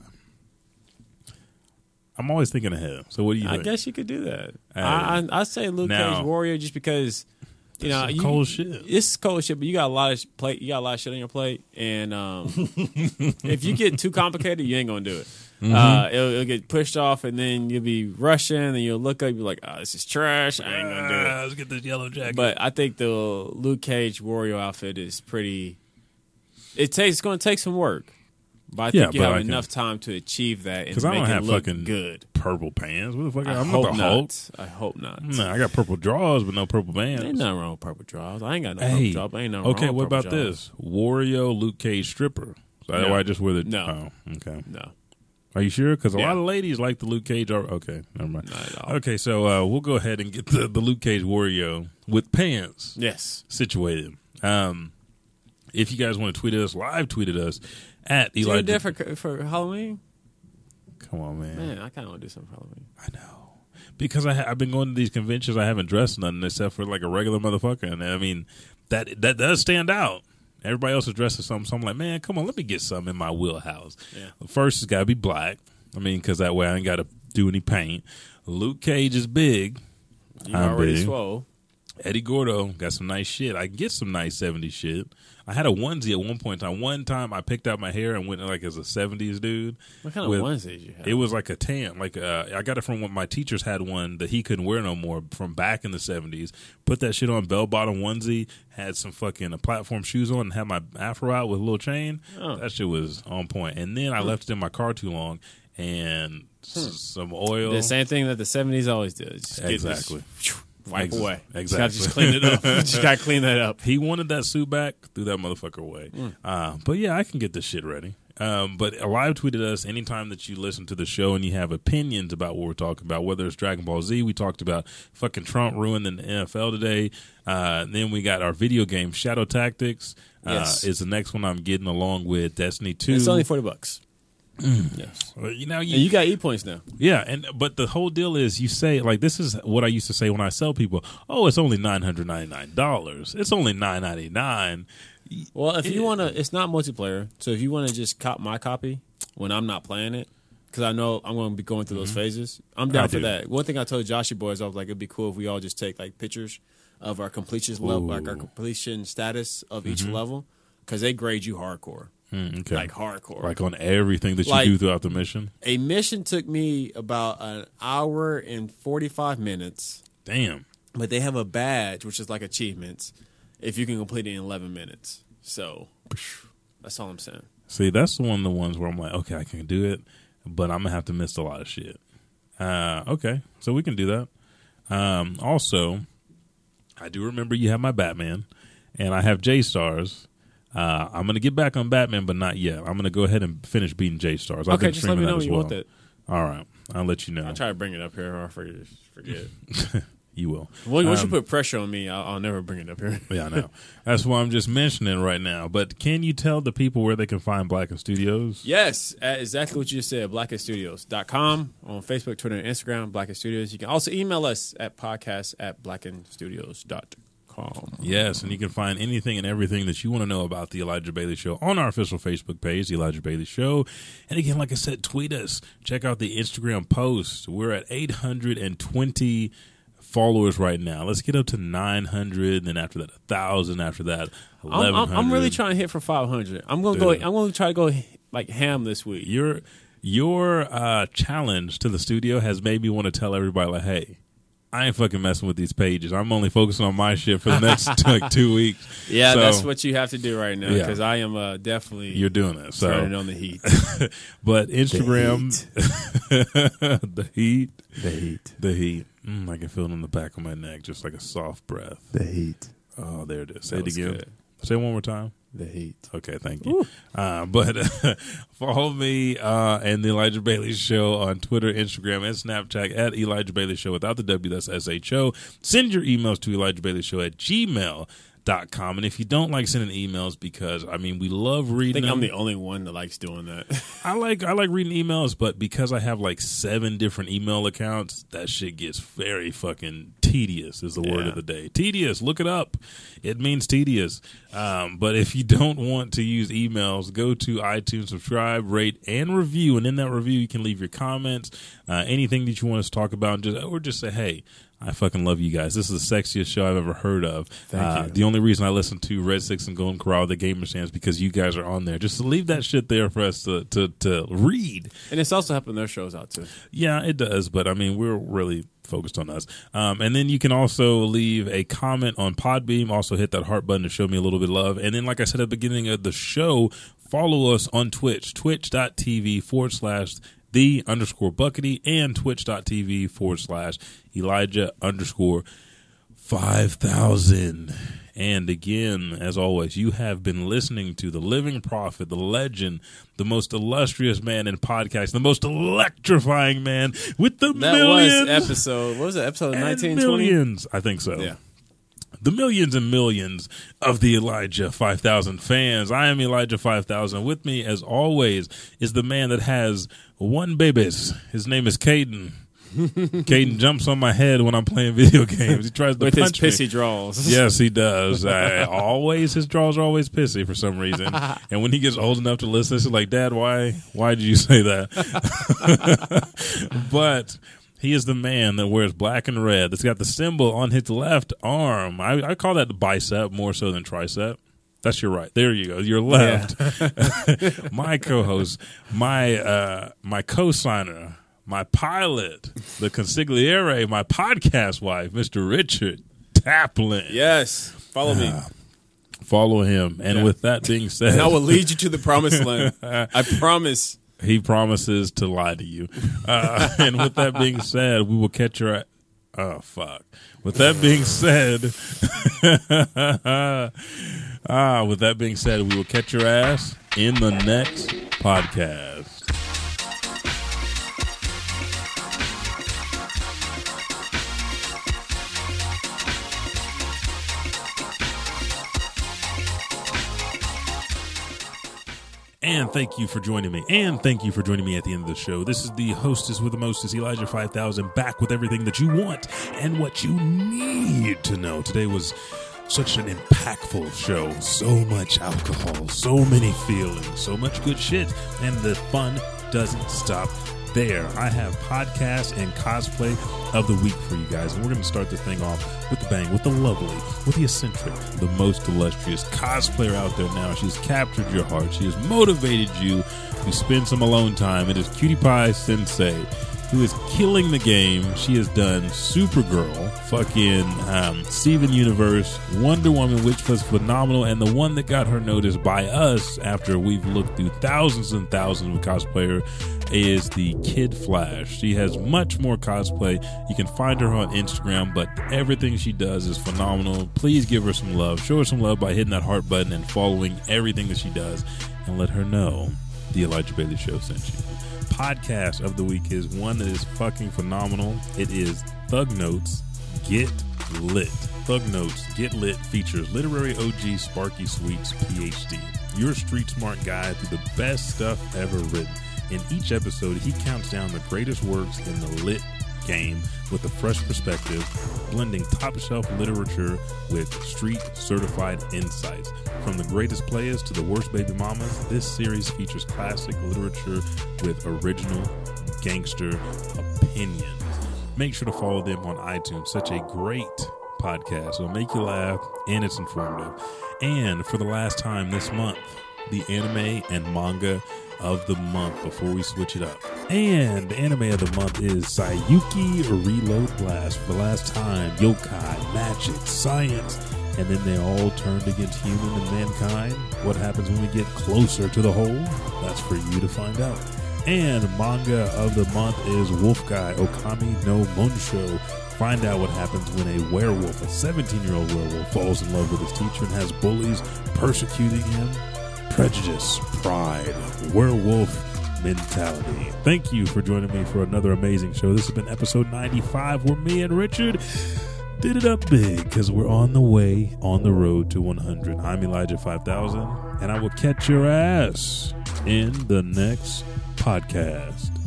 B: I'm always thinking ahead. So what do you
C: I
B: think?
C: guess you could do that.
B: Hey.
C: I, I I say Luke
B: Now-
C: Cage Wario just because you know you,
B: cold shit.
C: It's cold shit, but you got a lot of plate. You got a lot of shit on your plate, and um, if you get too complicated, you ain't gonna do it.
B: Mhm.
C: Uh, it'll, it'll get pushed off, and then you'll be rushing, and you'll look up, you're like, "Oh, this is trash. I ain't gonna do
B: Ah,
C: it."
B: let's get this yellow jacket.
C: But I think the Luke Cage Wario outfit is pretty. It takes. It's going to take some work, but I
B: Yeah,
C: think you have
B: I can-
C: enough time to achieve that and
B: Because I
C: make
B: don't
C: it
B: have
C: look
B: fucking
C: good.
B: purple pants. What the fuck?
C: I
B: I'm
C: hope
B: not the Hulk.
C: I hope not.
B: No, I got purple drawers, but no purple pants.
C: Ain't nothing wrong with purple drawers. I ain't got no
B: Hey,
C: purple drawers. Ain't nothing
B: okay.
C: wrong
B: What about this Wario Luke Cage stripper? So
C: No.
B: I just wear the
C: No.
B: Oh, okay.
C: No.
B: Are you sure? Because a
C: Yeah.
B: lot of ladies like the Luke Cage. Or, okay, never mind.
C: Not at all.
B: Okay, so uh, we'll go ahead and get the, the Luke Cage Wario with pants.
C: Yes.
B: situated. Um, if you guys want to tweet us, live tweeted us at
C: you
B: Eli.
C: do that for, for Halloween?
B: Come on, man.
C: Man, I kind of want to do something for Halloween. I know.
B: Because I ha- I've been going to these conventions, I haven't dressed nothing except for like a regular motherfucker, and I mean that that does stand out. Everybody else is dressed as something, so I'm like, man, come on, let me get something in my wheelhouse.
C: Yeah.
B: First, it's got to be black. I mean, because that way I ain't got to do any paint. Luke Cage is big.
C: You
B: I'm
C: already
B: big.
C: swole.
B: Eddie Gordo got some nice shit. I get some nice 70s shit. I had a onesie at one point in time. One time I picked out my hair and went like as a 70s dude.
C: What kind of
B: with-
C: onesie you have?
B: It was like a tan. Like uh, I got it from one my teachers had one that he couldn't wear no more from back in the 70s. Put that shit on bell bottom onesie, had some fucking uh, platform shoes on and had my afro out with a little chain.
C: Oh.
B: That shit was on point. And then I
C: Hmm.
B: left it in my car too long and s- some oil.
C: The same thing that the seventies always did. This-
B: Exactly.
C: Wipe
B: Ex-
C: away.
B: Exactly.
C: Just gotta just clean it up. just gotta clean that up.
B: He wanted that suit back, threw that motherfucker away.
C: Mm.
B: Uh, but yeah, I can get this shit ready. Um, but live tweeted us anytime that you listen to the show and you have opinions about what we're talking about, whether it's Dragon Ball Z, we talked about fucking Trump ruining the NFL today. Uh, then we got our video game Shadow Tactics. Uh,
C: Yes.
B: is the next one I'm getting along with Destiny Two.
C: It's only forty bucks.
B: Mm.
C: Yes.
B: Well, you know,
C: And you got e points now.
B: Yeah, and but the whole deal is you say like this is what I used to say when I sell people. Oh, it's only nine hundred ninety nine dollars. It's only nine ninety nine.
C: Well, if you want to, it's not multiplayer. So if you want to just cop my copy when I'm not playing it, because I know I'm going to be going through those phases, I'm down
B: I
C: for
B: do.
C: that. One thing I told Joshy boys, I was like, it'd be cool if we all just take like pictures of our completion level, like our completion status of each
B: Mhm.
C: level, because they grade you hardcore,
B: Mm, okay.
C: like hardcore,
B: like on everything that you
C: Like-
B: do throughout the mission.
C: A mission took me about an hour and 45 minutes.
B: Damn.
C: But they have a badge, which is like achievements, if you can complete it in 11 minutes. So that's all I'm saying.
B: See, that's the one of the ones where I'm like, okay, I can do it, but I'm gonna have to miss a lot of shit. Uh, okay, so we can do that. Um, also, I do remember you have my Batman, and I have J Stars. Uh, I'm gonna get back on Batman, but not yet. I'm gonna go ahead and finish beating J Stars. I've
C: Okay,
B: been
C: just let
B: streaming
C: me
B: that
C: know
B: as
C: when you
B: well.
C: want that.
B: All right, I'll let you know.
C: I'll try to bring it up here or I forget. forget.
B: you will.
C: Once once you
B: Um,
C: put pressure on me, I'll, I'll never bring it up here.
B: Yeah, I know. That's why I'm just mentioning right now. But can you tell the people where they can find Blacken Studios?
C: Yes, exactly what you just said. Blackenstudios.com on Facebook, Twitter, and Instagram, Blacken Studios. You can also email us at podcast at blackenstudios.com.
B: Yes, and you can find anything and everything that you want to know about the Elijah Bailey Show on our official Facebook page, the Elijah Bailey Show. And again, like I said, tweet us. Check out the Instagram post. We're at 820 followers right now. Let's get up to 900, and then after that, 1,000. After that,
C: I'm,
B: 1,100.
C: I'm, I'm really trying to hit for 500. I'm gonna go. I'm gonna try to go like ham this week.
B: Your your uh, challenge to the studio has made me want to tell everybody, like, hey, I ain't fucking messing with these pages. I'm only focusing on my shit for the next like two weeks.
C: Yeah,
B: So-
C: that's what you have to do right now
B: Yeah.
C: because I am uh, definitely
B: You're doing it. So
C: turning on the heat.
B: but Instagram, the heat,
C: the heat,
B: the heat. Mm, I can feel it on the back of my neck, just like a soft breath.
C: The heat.
B: Oh, there it is. Say
C: That
B: it again.
C: good.
B: Say it one more time.
C: The heat.
B: Okay, thank you. Uh, but follow me uh, and the Elijah Bailey Show on Twitter, Instagram, and Snapchat at Elijah Bailey Show without the W. That's S H O. Send your emails to Elijah Bailey Show at gmail.com. And if you don't like sending emails, because I mean, we love
C: I
B: reading.
C: think I'm the only one that likes doing that.
B: I like I like reading emails, but because I have like seven different email accounts, that shit gets very fucking tedious. Is the word of the day. Tedious. Look it up. It means tedious. Um, but if you don't want to use emails, go to iTunes, subscribe, rate, and review. And in that review, you can leave your comments, uh, anything that you want us to talk about, and just or just say, hey. I fucking love you guys. This is the sexiest show I've ever heard of.
C: Thank
B: Uh,
C: you.
B: The only reason I listen to Red Six and Golden Corral, the Gamer Stands, because you guys are on there. Just leave that shit there for us to, to, to read.
C: and it's also helping their shows out too.
B: Yeah, it does, but I mean, we're really focused on us. Um, and then you can also leave a comment on Podbean. Also, hit that heart button to show me a little bit of love. And then, like I said at the beginning of the show, follow us on Twitch, twitch.tv forward slash the underscore buckety and twitch.tv forward slash Elijah underscore 5000. And again, as always, you have been listening to the living prophet, the legend, the most illustrious man in podcast, the most electrifying man with the
C: That
B: millions.
C: was episode. What was it? Episode
B: and
C: 19, 20?
B: millions. I think so.
C: Yeah.
B: The millions and millions of the Elijah 5000 fans. I am Elijah 5000. With me, as always, is the man that has one babies. His name is Caden. Caden jumps on my head when I'm playing video games. He tries to
C: With his
B: punch me.
C: pissy draws.
B: Yes, he does. I, always his draws are always pissy for some reason. and when he gets old enough to listen, it's like, Dad, why why did you say that? but he is the man that wears black and red. That's got the symbol on his left arm. I, I call that the bicep more so than tricep. That's your right. There you go. Your left. my co-host, my uh, my co-signer, my pilot, the consigliere, my podcast wife, Mr. Richard Taplin.
C: Yes. Follow me.
B: Follow him. And
C: Yeah.
B: with that being said,
C: And I will lead you to the promised land. I promise.
B: He promises to lie to you. Uh, and with that being said, we will catch your. Oh fuck! With that being said, ah, with that being said, we will catch your ass in the next podcast. And thank you for joining me. And thank you for joining me at the end of the show. This is the hostess with the mostest, Elijah 5000, back with everything that you want and what you need to know. Today was such an impactful show. So much alcohol, so many feelings, so much good shit. And the fun doesn't stop there. I have podcast and cosplay of the week for you guys. And we're going to start this thing off with the bang, with the lovely, with the eccentric, the most illustrious cosplayer out there now. She's captured your heart. She has motivated you to spend some alone time. It is Cutie Pie Sensei. Who is killing the game? She has done Supergirl, fucking um, Steven Universe, Wonder Woman, which was phenomenal, and the one that got her noticed by us after we've looked through thousands and thousands of cosplayer is the Kid Flash. She has much more cosplay. You can find her on Instagram, but everything she does is phenomenal. Please give her some love. Show her some love by hitting that heart button and following everything that she does, and let her know the Elijah Bailey Show sent you. Podcast of the week is one that is fucking phenomenal. It is Thug Notes Get Lit. Thug Notes Get Lit features literary OG Sparky Sweets, PhD, your street smart guide through the best stuff ever written. In each episode, he counts down the greatest works in the lit game with a fresh perspective, blending top shelf literature with street certified insights. From the greatest players to the worst baby mamas, this series features classic literature with original gangster opinions. Make sure to follow them on iTunes. Such a great podcast. It'll make you laugh and it's informative. And for the last time this month, the anime and manga of the month before we switch it up. And anime of the month is Saiyuki Reload Blast. For the last time, yokai, magic, science, and then they all turned against human and mankind. What happens when we get closer to the whole? That's for you to find out. And manga of the month is Wolf Guy Ookami no Monshou. Find out what happens when a werewolf, a 17 year old werewolf, falls in love with his teacher and has bullies persecuting him. Prejudice, pride, werewolf mentality. Thank you for joining me for another amazing show. This has been episode 95 where me and Richard did it up big because we're on the way, on the road to 100. I'm Elijah 5000, and I will catch your ass in the next podcast.